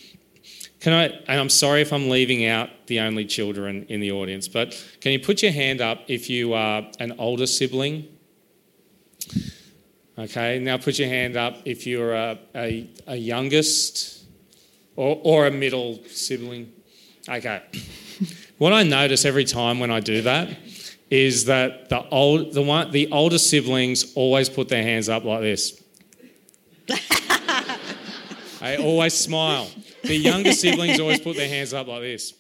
can I? And I'm sorry if I'm leaving out the only children in the audience, but can you put your hand up if you are an older sibling? Okay, now put your hand up if you're a, a, a youngest or, or a middle sibling. Okay. what I notice every time when I do that is that the old the one the older siblings always put their hands up like this. they always smile. The younger siblings always put their hands up like this.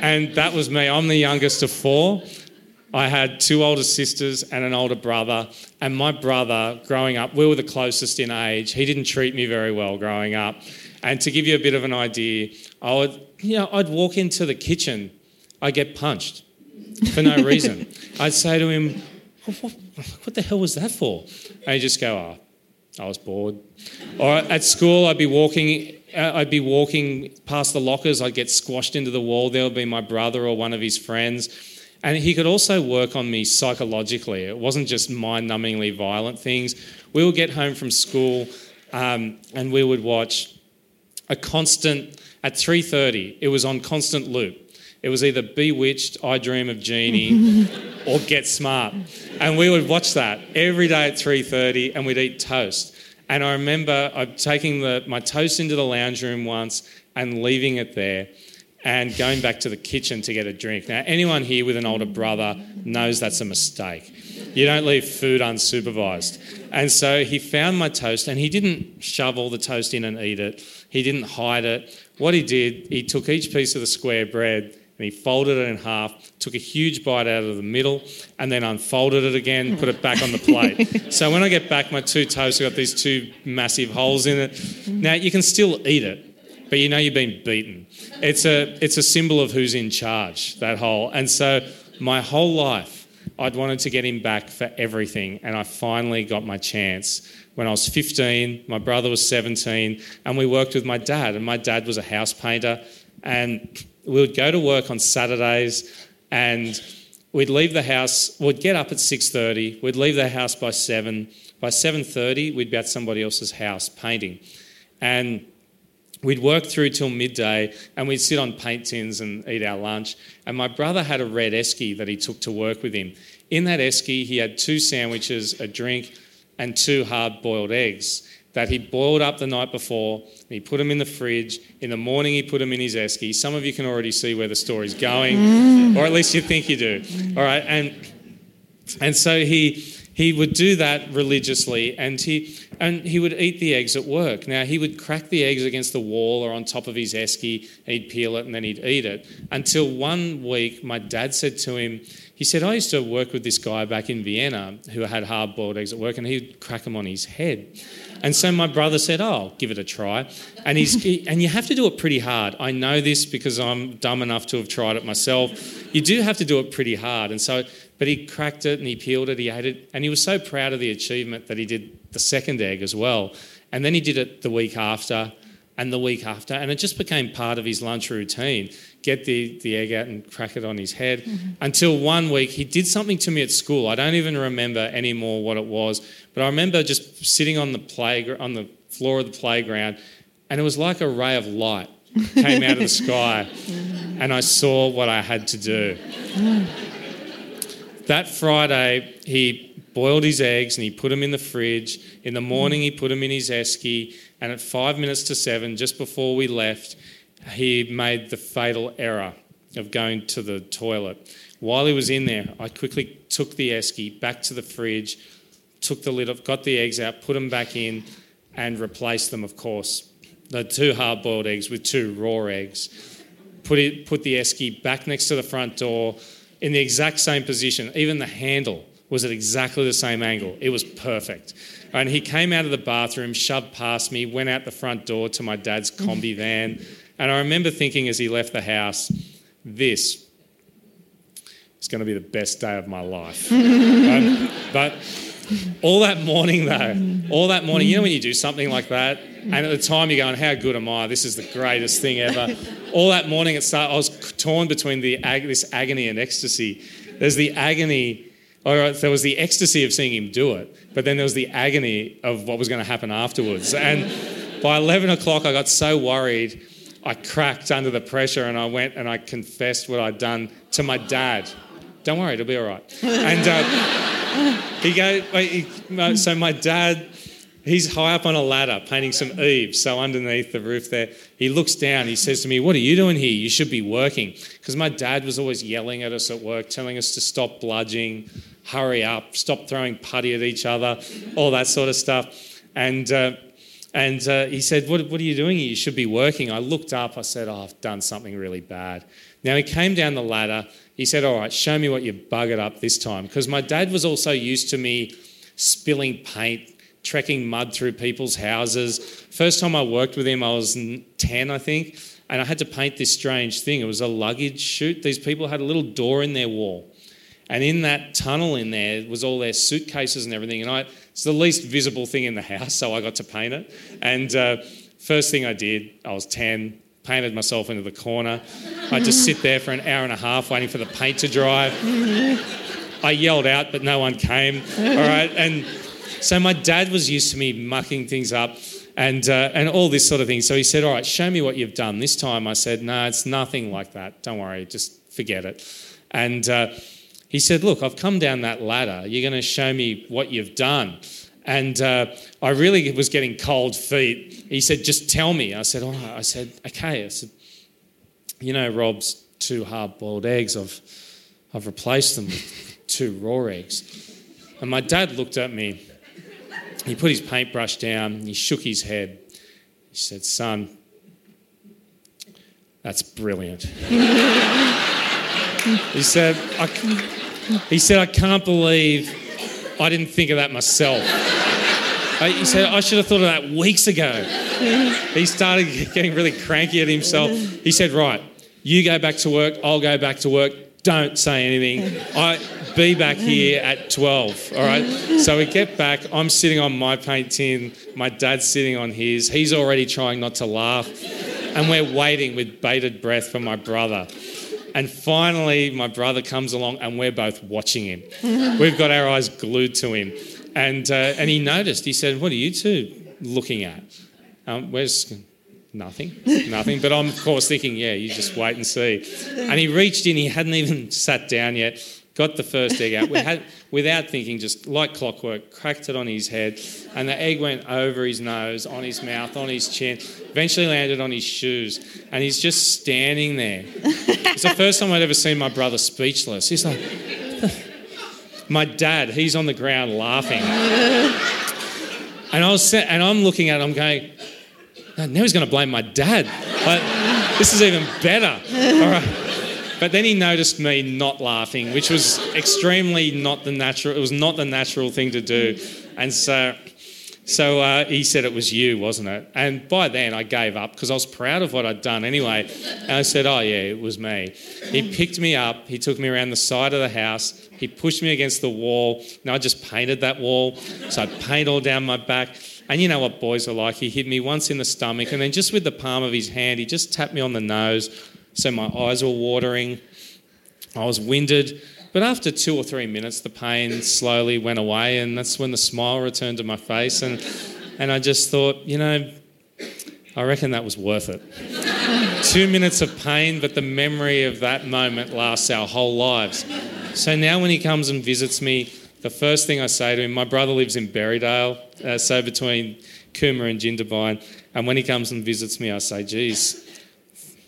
and that was me. I'm the youngest of four. I had two older sisters and an older brother. And my brother, growing up, we were the closest in age. He didn't treat me very well growing up. And to give you a bit of an idea, I would, you know, I'd walk into the kitchen, I'd get punched for no reason. I'd say to him, what, the hell was that for? And he'd just go, oh, I was bored. Or at school, I'd be walking, uh, I'd be walking past the lockers, I'd get squashed into the wall. There would be my brother or one of his friends. And he could also work on me psychologically. It wasn't just mind numbingly violent things. We would get home from school um, and we would watch a constant, at 3.30, it was on constant loop. It was either Bewitched, I Dream of Jeannie, or Get Smart. And we would watch that every day at 3.30 and we'd eat toast. And I remember uh, taking the, my toast into the lounge room once and leaving it there and going back to the kitchen to get a drink. Now, anyone here with an older brother knows that's a mistake. You don't leave food unsupervised. And so he found my toast and he didn't shove all the toast in and eat it. He didn't hide it. What he did, he took each piece of the square bread and he folded it in half, took a huge bite out of the middle, and then unfolded it again, put it back on the plate. so when I get back, my two toasts have got these two massive holes in it. Mm-hmm. Now you can still eat it, but you know you've been beaten. It's a it's a symbol of who's in charge, that hole. And so my whole life, I'd wanted to get him back for everything, and I finally got my chance. When I was 15, my brother was 17, and we worked with my dad, and my dad was a house painter, and we would go to work on Saturdays and we'd leave the house, we'd get up at 6.30, we'd leave the house by 7. By 7.30, we'd be at somebody else's house painting. And we'd work through till midday and we'd sit on paint tins and eat our lunch. And my brother had a red esky that he took to work with him. In that esky, he had two sandwiches, a drink, and two hard boiled eggs that he boiled up the night before. He put them in the fridge. In the morning, he put them in his esky. Some of you can already see where the story's going, mm. or at least you think you do. All right, and and so he he would do that religiously, and he and he would eat the eggs at work. Now he would crack the eggs against the wall or on top of his esky, and he'd peel it, and then he'd eat it. Until one week, my dad said to him. He said, I used to work with this guy back in Vienna who had hard boiled eggs at work, and he'd crack them on his head. And so my brother said, "Oh, I'll give it a try." And he's he, and you have to do it pretty hard. I know this because I'm dumb enough to have tried it myself. You do have to do it pretty hard. And so, but he cracked it and he peeled it, he ate it, and he was so proud of the achievement that he did the second egg as well. And then he did it the week after and the week after, and it just became part of his lunch routine. Get the, the egg out and crack it on his head. Mm-hmm. Until one week, he did something to me at school. I don't even remember anymore what it was, but I remember just sitting on the play, on the floor of the playground, and it was like a ray of light came out of the sky, and I saw what I had to do. that Friday, he boiled his eggs and he put them in the fridge. In the morning, he put them in his esky and at five minutes to seven, just before we left, he made the fatal error of going to the toilet. While he was in there, I quickly took the esky back to the fridge, took the lid off, got the eggs out, put them back in, and replaced them, of course. The two hard boiled eggs with two raw eggs. Put, it, put the esky back next to the front door in the exact same position. Even the handle was at exactly the same angle. It was perfect. And he came out of the bathroom, shoved past me, went out the front door to my dad's Kombi van. And I remember thinking as he left the house, this is going to be the best day of my life. um, but all that morning, though, all that morning, you know when you do something like that, and at the time you're going, "How good am I? This is the greatest thing ever." all that morning, it started, I was torn between the this agony and ecstasy. There's the agony all right, there was the ecstasy of seeing him do it, but then there was the agony of what was going to happen afterwards. And by 11 o'clock, I got so worried, I cracked under the pressure and I went and I confessed what I'd done to my dad. Don't worry, it'll be all right. And uh, he goes, so my dad, he's high up on a ladder painting some eaves. So underneath the roof there, he looks down. He says to me, What are you doing here? You should be working. Because my dad was always yelling at us at work, telling us to stop bludging, hurry up, stop throwing putty at each other, all that sort of stuff. And, uh, and uh, he said, what, what are you doing? You should be working. I looked up. I said, Oh, I've done something really bad. Now he came down the ladder. He said, All right, show me what you buggered up this time. Because my dad was also used to me spilling paint, trekking mud through people's houses. First time I worked with him, I was 10, I think. And I had to paint this strange thing. It was a luggage chute. These people had a little door in their wall. And in that tunnel in there was all their suitcases and everything. And I, it's the least visible thing in the house, so I got to paint it. And uh, first thing I did, I was 10, painted myself into the corner. I just sit there for an hour and a half waiting for the paint to dry. I yelled out, but no one came. All right. And so my dad was used to me mucking things up and, uh, and all this sort of thing. So he said, All right, show me what you've done. This time I said, No, it's nothing like that. Don't worry, just forget it. And uh, he said, Look, I've come down that ladder. You're going to show me what you've done. And uh, I really was getting cold feet. He said, Just tell me. I said, Oh, I said, Okay. I said, You know, Rob's two hard boiled eggs. I've, I've replaced them with two raw eggs. And my dad looked at me he put his paintbrush down, he shook his head. He said, Son, that's brilliant. he said, I, he said, I can't believe I didn't think of that myself. He said, I should have thought of that weeks ago. He started getting really cranky at himself. He said, Right, you go back to work, I'll go back to work. Don't say anything. I, be back here at 12, all right? So we get back, I'm sitting on my paint tin, my dad's sitting on his, he's already trying not to laugh, and we're waiting with bated breath for my brother. And finally, my brother comes along, and we're both watching him. We've got our eyes glued to him. And, uh, and he noticed, he said, What are you two looking at? Um, where's nothing, nothing. But I'm, of course, thinking, Yeah, you just wait and see. And he reached in, he hadn't even sat down yet got the first egg out. We had, without thinking, just like clockwork, cracked it on his head, and the egg went over his nose, on his mouth, on his chin, eventually landed on his shoes, and he's just standing there. it's the first time I'd ever seen my brother speechless. He's like, my dad, he's on the ground laughing. and I was, and I'm looking at him, going, now he's going to blame my dad. Like, this is even better. All right. But then he noticed me not laughing, which was extremely not the natural. It was not the natural thing to do, and so. So uh, he said it was you, wasn't it? And by then I gave up because I was proud of what I'd done anyway. And I said, Oh, yeah, it was me. He picked me up, he took me around the side of the house, he pushed me against the wall. Now I just painted that wall, so I paint all down my back. And you know what boys are like. He hit me once in the stomach, and then just with the palm of his hand, he just tapped me on the nose so my eyes were watering. I was winded. But after two or three minutes, the pain slowly went away, and that's when the smile returned to my face. And, and I just thought, you know, I reckon that was worth it. two minutes of pain, but the memory of that moment lasts our whole lives. So now when he comes and visits me, the first thing I say to him, my brother lives in Berridale, uh, so between Cooma and Jindabyne, and when he comes and visits me, I say, geez,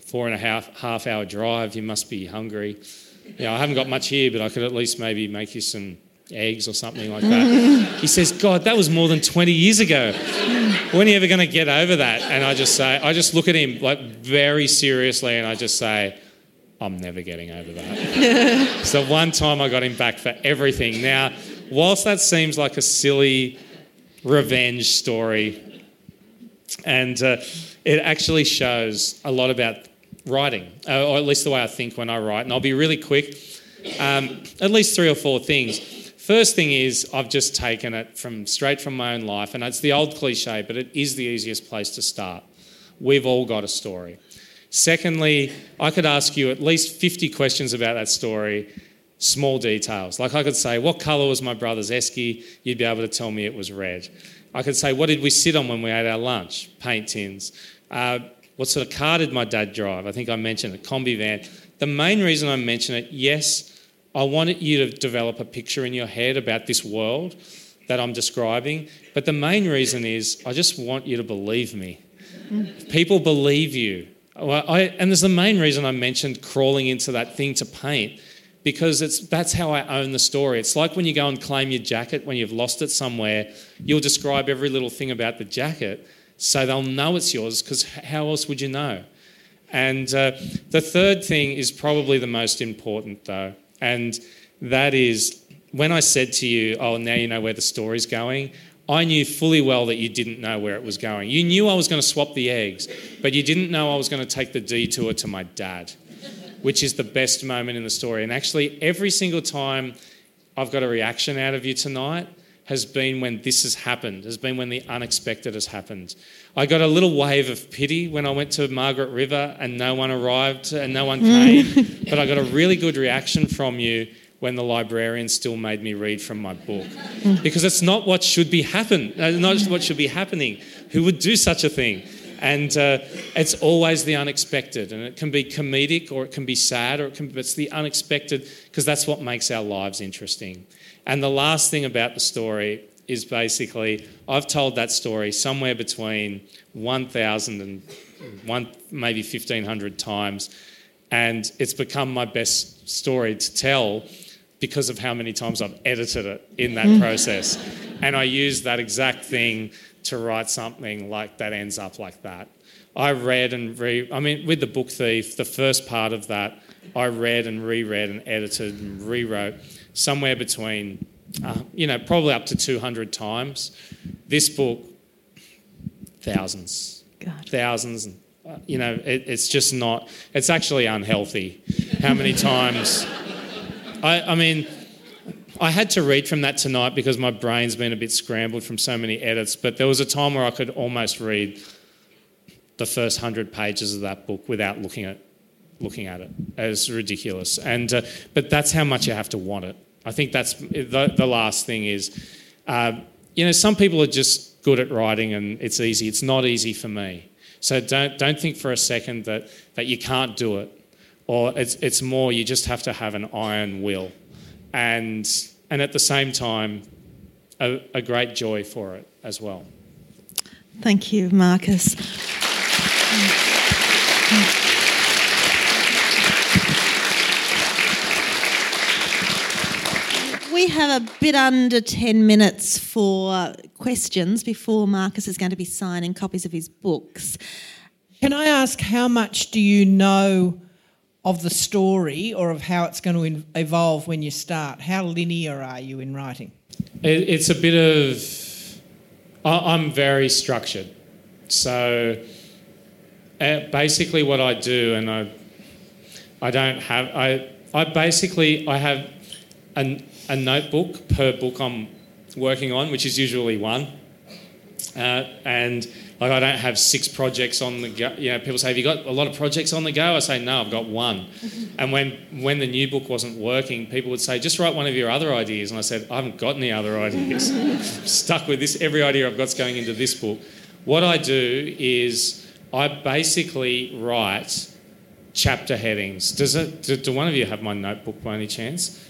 four and a half, half hour drive, you must be hungry. Yeah, I haven't got much here, but I could at least maybe make you some eggs or something like that. he says, God, that was more than 20 years ago. When are you ever going to get over that? And I just say, I just look at him like very seriously and I just say, I'm never getting over that. so one time I got him back for everything. Now, whilst that seems like a silly revenge story, and uh, it actually shows a lot about writing, uh, or at least the way I think when I write. And I'll be really quick. Um, at least three or four things. First thing is I've just taken it from straight from my own life, and it's the old cliche, but it is the easiest place to start. We've all got a story. Secondly, I could ask you at least 50 questions about that story, small details. Like I could say, What colour was my brother's esky? You'd be able to tell me it was red. I could say, What did we sit on when we ate our lunch? Paint tins. Uh, what sort of car did my dad drive? I think I mentioned a Kombi van. The main reason I mention it, yes, I wanted you to develop a picture in your head about this world that I'm describing. But the main reason is I just want you to believe me. People believe you. Well, I, and there's the main reason I mentioned crawling into that thing to paint because it's, that's how I own the story. It's like when you go and claim your jacket when you've lost it somewhere, you'll describe every little thing about the jacket so they'll know it's yours because how else would you know? And uh, the third thing is probably the most important, though, and that is when I said to you, Oh, now you know where the story's going, I knew fully well that you didn't know where it was going. You knew I was going to swap the eggs, but you didn't know I was going to take the detour to my dad, which is the best moment in the story. And actually, every single time I've got a reaction out of you tonight has been when this has happened, has been when the unexpected has happened. I got a little wave of pity when I went to Margaret River and no one arrived and no one came, but I got a really good reaction from you when the librarian still made me read from my book. Because it's not what should be happen, uh, not what should be happening. Who would do such a thing? And uh, it's always the unexpected, and it can be comedic, or it can be sad, or it can. It's the unexpected because that's what makes our lives interesting. And the last thing about the story is basically I've told that story somewhere between 1,000 and one, maybe 1,500 times, and it's become my best story to tell because of how many times I've edited it in that mm. process. And I use that exact thing to write something like that ends up like that. I read and re I mean, with the book thief, the first part of that, I read and reread and edited and rewrote somewhere between, uh, you know, probably up to 200 times. This book, thousands, God. thousands. And, uh, you know, it, it's just not, it's actually unhealthy how many times. I, I mean, I had to read from that tonight because my brain's been a bit scrambled from so many edits, but there was a time where I could almost read the first hundred pages of that book without looking at looking at it. It's ridiculous, and uh, but that's how much you have to want it. I think that's the, the last thing is, uh, you know, some people are just good at writing and it's easy. It's not easy for me. So don't don't think for a second that that you can't do it, or it's it's more you just have to have an iron will, and and at the same time, a, a great joy for it as well. Thank you, Markus. We have a bit under 10 minutes for questions before Markus is going to be signing copies of his books. Can I ask how much do you know of the story or of how it's going to evolve when you start? How linear are you in writing? It's a bit of. I, I'm very structured. So uh, basically, what I do, and I, I don't have. I, I basically I have a, a notebook per book I'm working on, which is usually one. Uh, and like I don't have six projects on the go. You know, people say, "Have you got a lot of projects on the go?" I say, "No, I've got one." and when when the new book wasn't working, people would say, "Just write one of your other ideas." And I said, "I haven't got any other ideas. Stuck with this. Every idea I've got's going into this book." What I do is I basically write chapter headings. Does it? Do, do one of you have my notebook by any chance?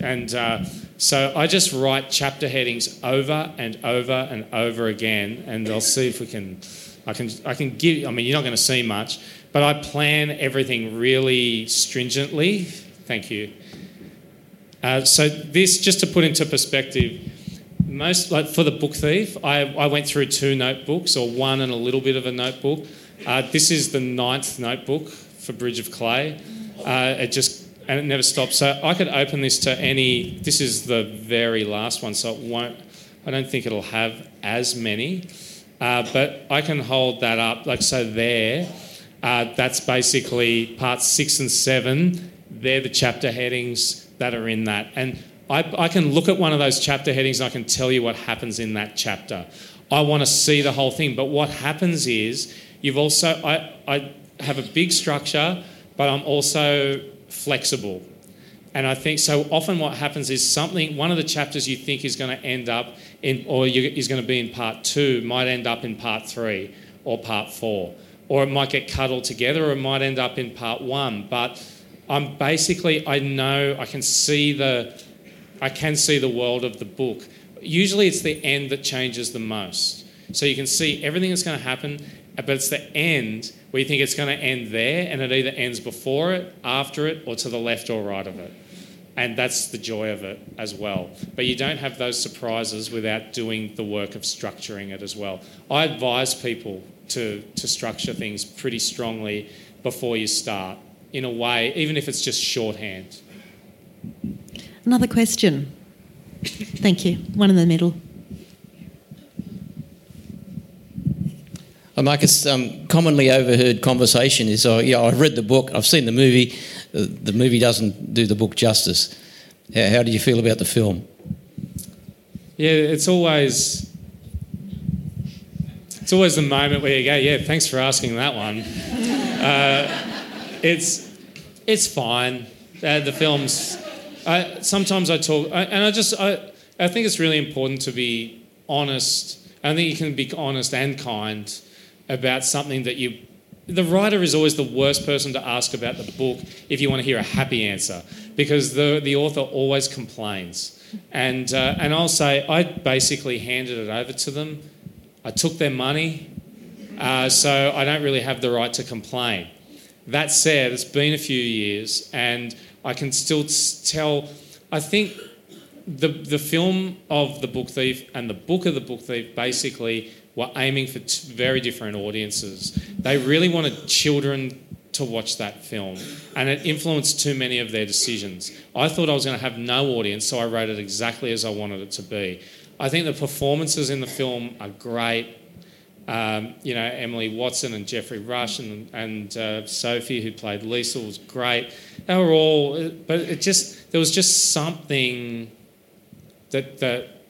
And uh, so I just write chapter headings over and over and over again, and I'll see if we can. I can. I can give. I mean, you're not going to see much, but I plan everything really stringently. Thank you. Uh, so this, just to put into perspective, most like for the book thief, I, I went through two notebooks or one and a little bit of a notebook. Uh, this is the ninth notebook for Bridge of Clay. Uh, it just and it never stops. So I could open this to any. This is the very last one, so it won't. I don't think it'll have as many, uh, but I can hold that up. Like so, there. Uh, that's basically parts six and seven. They're the chapter headings that are in that, and I, I can look at one of those chapter headings and I can tell you what happens in that chapter. I want to see the whole thing, but what happens is you've also I, I have a big structure, but I'm also flexible. And I think so often what happens is something, one of the chapters you think is going to end up in, or you, is going to be in part two, might end up in part three or part four. Or it might get all together, or it might end up in part one. But I'm basically, I know, I can see the, I can see the world of the book. Usually it's the end that changes the most. So you can see everything that's going to happen, Uh, but it's the end where you think it's going to end there, and it either ends before it, after it, or to the left or right of it. And that's the joy of it as well. But you don't have those surprises without doing the work of structuring it as well. I advise people to, to structure things pretty strongly before you start, in a way, even if it's just shorthand. Another question. Thank you. One in the middle. A um, commonly overheard conversation is, oh, yeah, I've read the book, I've seen the movie. Uh, the movie doesn't do the book justice. How, how do you feel about the film? Yeah, it's always it's always the moment where you go, yeah, thanks for asking that one. uh, it's it's fine. Uh, the films. I, sometimes I talk, I, and I just I, I think it's really important to be honest. I think you can be honest and kind about something that you. The writer is always the worst person to ask about the book if you want to hear a happy answer, because the the author always complains. And uh, and I'll say I basically handed it over to them. I took their money, uh, so I don't really have the right to complain. That said, it's been a few years, and I can still tell. I think the the film of the book thief and the book of the book thief basically were aiming for t- very different audiences. They really wanted children to watch that film, and it influenced too many of their decisions. I thought I was going to have no audience, so I wrote it exactly as I wanted it to be. I think the performances in the film are great. Um, you know, Emily Watson and Geoffrey Rush and, and uh, Sophie, who played Lisa, was great. They were all, but it just there was just something that that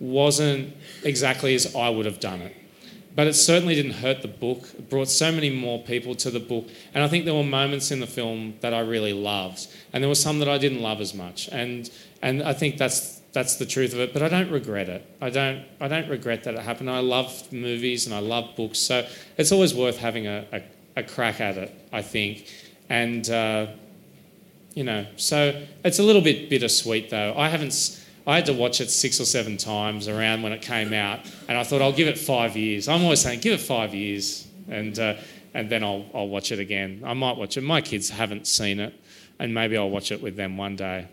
wasn't exactly as I would have done it. But it certainly didn't hurt the book. It brought so many more people to the book. And I think there were moments in the film that I really loved. And there were some that I didn't love as much. And, and I think that's, that's the truth of it. But I don't regret it. I don't, I don't regret that it happened. I love movies and I love books. So it's always worth having a, a, a crack at it, I think. And, uh, you know, so it's a little bit bittersweet though. I haven't I had to watch it six or seven times around when it came out, and I thought I'll give it five years. I'm always saying give it five years, and uh, and then I'll I'll watch it again. I might watch it. My kids haven't seen it, and maybe I'll watch it with them one day.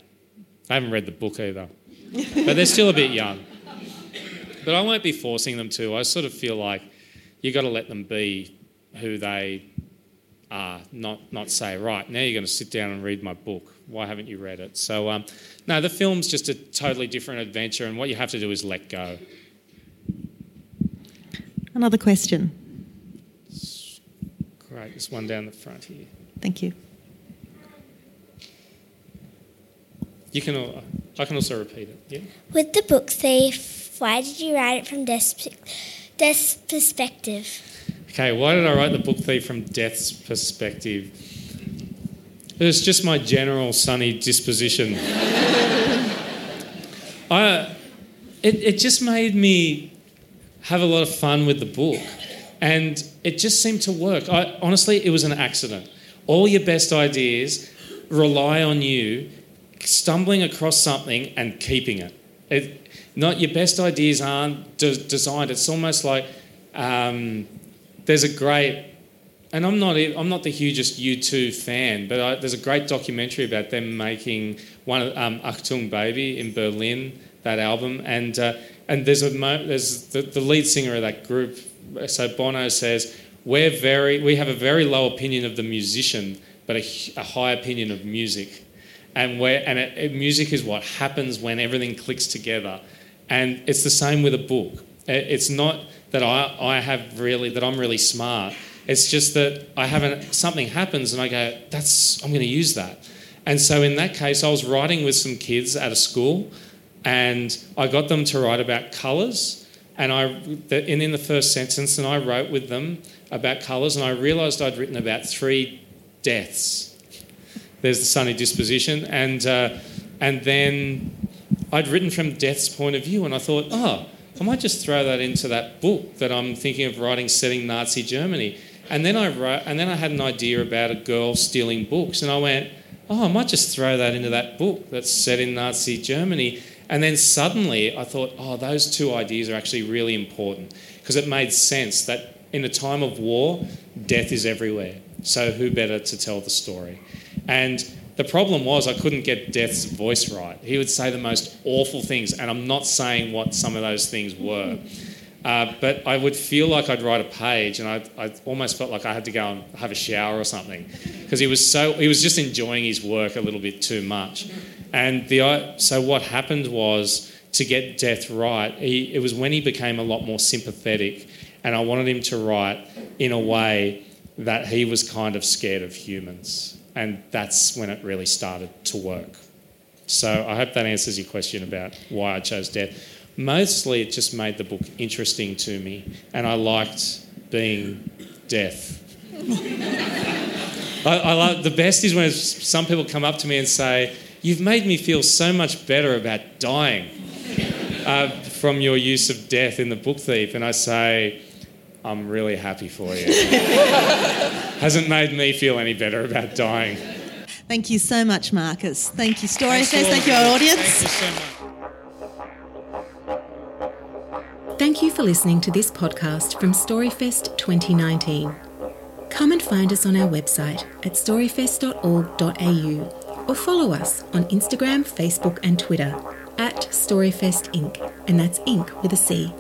I haven't read the book either, but they're still a bit young. But I won't be forcing them to. I sort of feel like you got to let them be who they are, not not say right now you're going to sit down and read my book why haven't you read it? So, um, no, the film's just a totally different adventure, and what you have to do is let go. Another question. Great, there's one down the front here. Thank you. You can. I can also repeat it. Yeah. With the book thief, why did you write it from death's, death's perspective? Okay, why did I write the book thief from death's perspective? It's just my general sunny disposition. I, it, it just made me have a lot of fun with the book. And it just seemed to work. I, honestly, it was an accident. All your best ideas rely on you stumbling across something and keeping it. it not your best ideas aren't de- designed. It's almost like um, there's a great and I'm not I'm not the hugest U2 fan, but I, there's a great documentary about them making one um, Achtung Baby in Berlin, that album, and uh, and there's a there's the, the lead singer of that group. So Bono says we're very we have a very low opinion of the musician, but a, a high opinion of music, and where and it, it, music is what happens when everything clicks together, and it's the same with a book. It, it's not that I I have really that I'm really smart it's just that I haven't, something happens and I go, that's, I'm going to use that. And so in that case, I was writing with some kids at a school and I got them to write about colours. And I, and in the first sentence, and I wrote with them about colours, and I realised I'd written about three deaths. There's the sunny disposition, and uh, and then I'd written from death's point of view, and I thought, oh, I might just throw that into that book that I'm thinking of writing, setting Nazi Germany. And then I wrote, and then I had an idea about a girl stealing books, and I went, oh, I might just throw that into that book that's set in Nazi Germany. And then suddenly I thought, oh, those two ideas are actually really important because it made sense that in a time of war, death is everywhere. So who better to tell the story? And the problem was I couldn't get Death's voice right. He would say the most awful things, and I'm not saying what some of those things were. Uh, but I would feel like I'd write a page, and I, I almost felt like I had to go and have a shower or something, because he was so he was just enjoying his work a little bit too much. And the so what happened was to get Death right. He, it was when he became a lot more sympathetic, and I wanted him to write in a way that he was kind of scared of humans. And that's when it really started to work. So I hope that answers your question about why I chose death. Mostly it just made the book interesting to me, and I liked being deaf. I, I like, the best is when some people come up to me and say, You've made me feel so much better about dying uh, from your use of death in the book thief. And I say, I'm really happy for you. Hasn't made me feel any better about dying. Thank you so much, Markus. Thank you, Storyfest. Thank you, our audience. Thank you so much. Thank you for listening to this podcast from Storyfest 2019. Come and find us on our website at storyfest.org.au or follow us on Instagram, Facebook, and Twitter at Storyfest Inc., and that's Inc. with a C.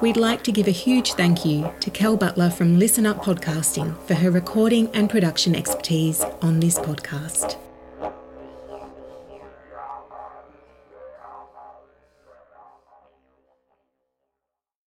We'd like to give a huge thank you to Kel Butler from Listen Up Podcasting for her recording and production expertise on this podcast.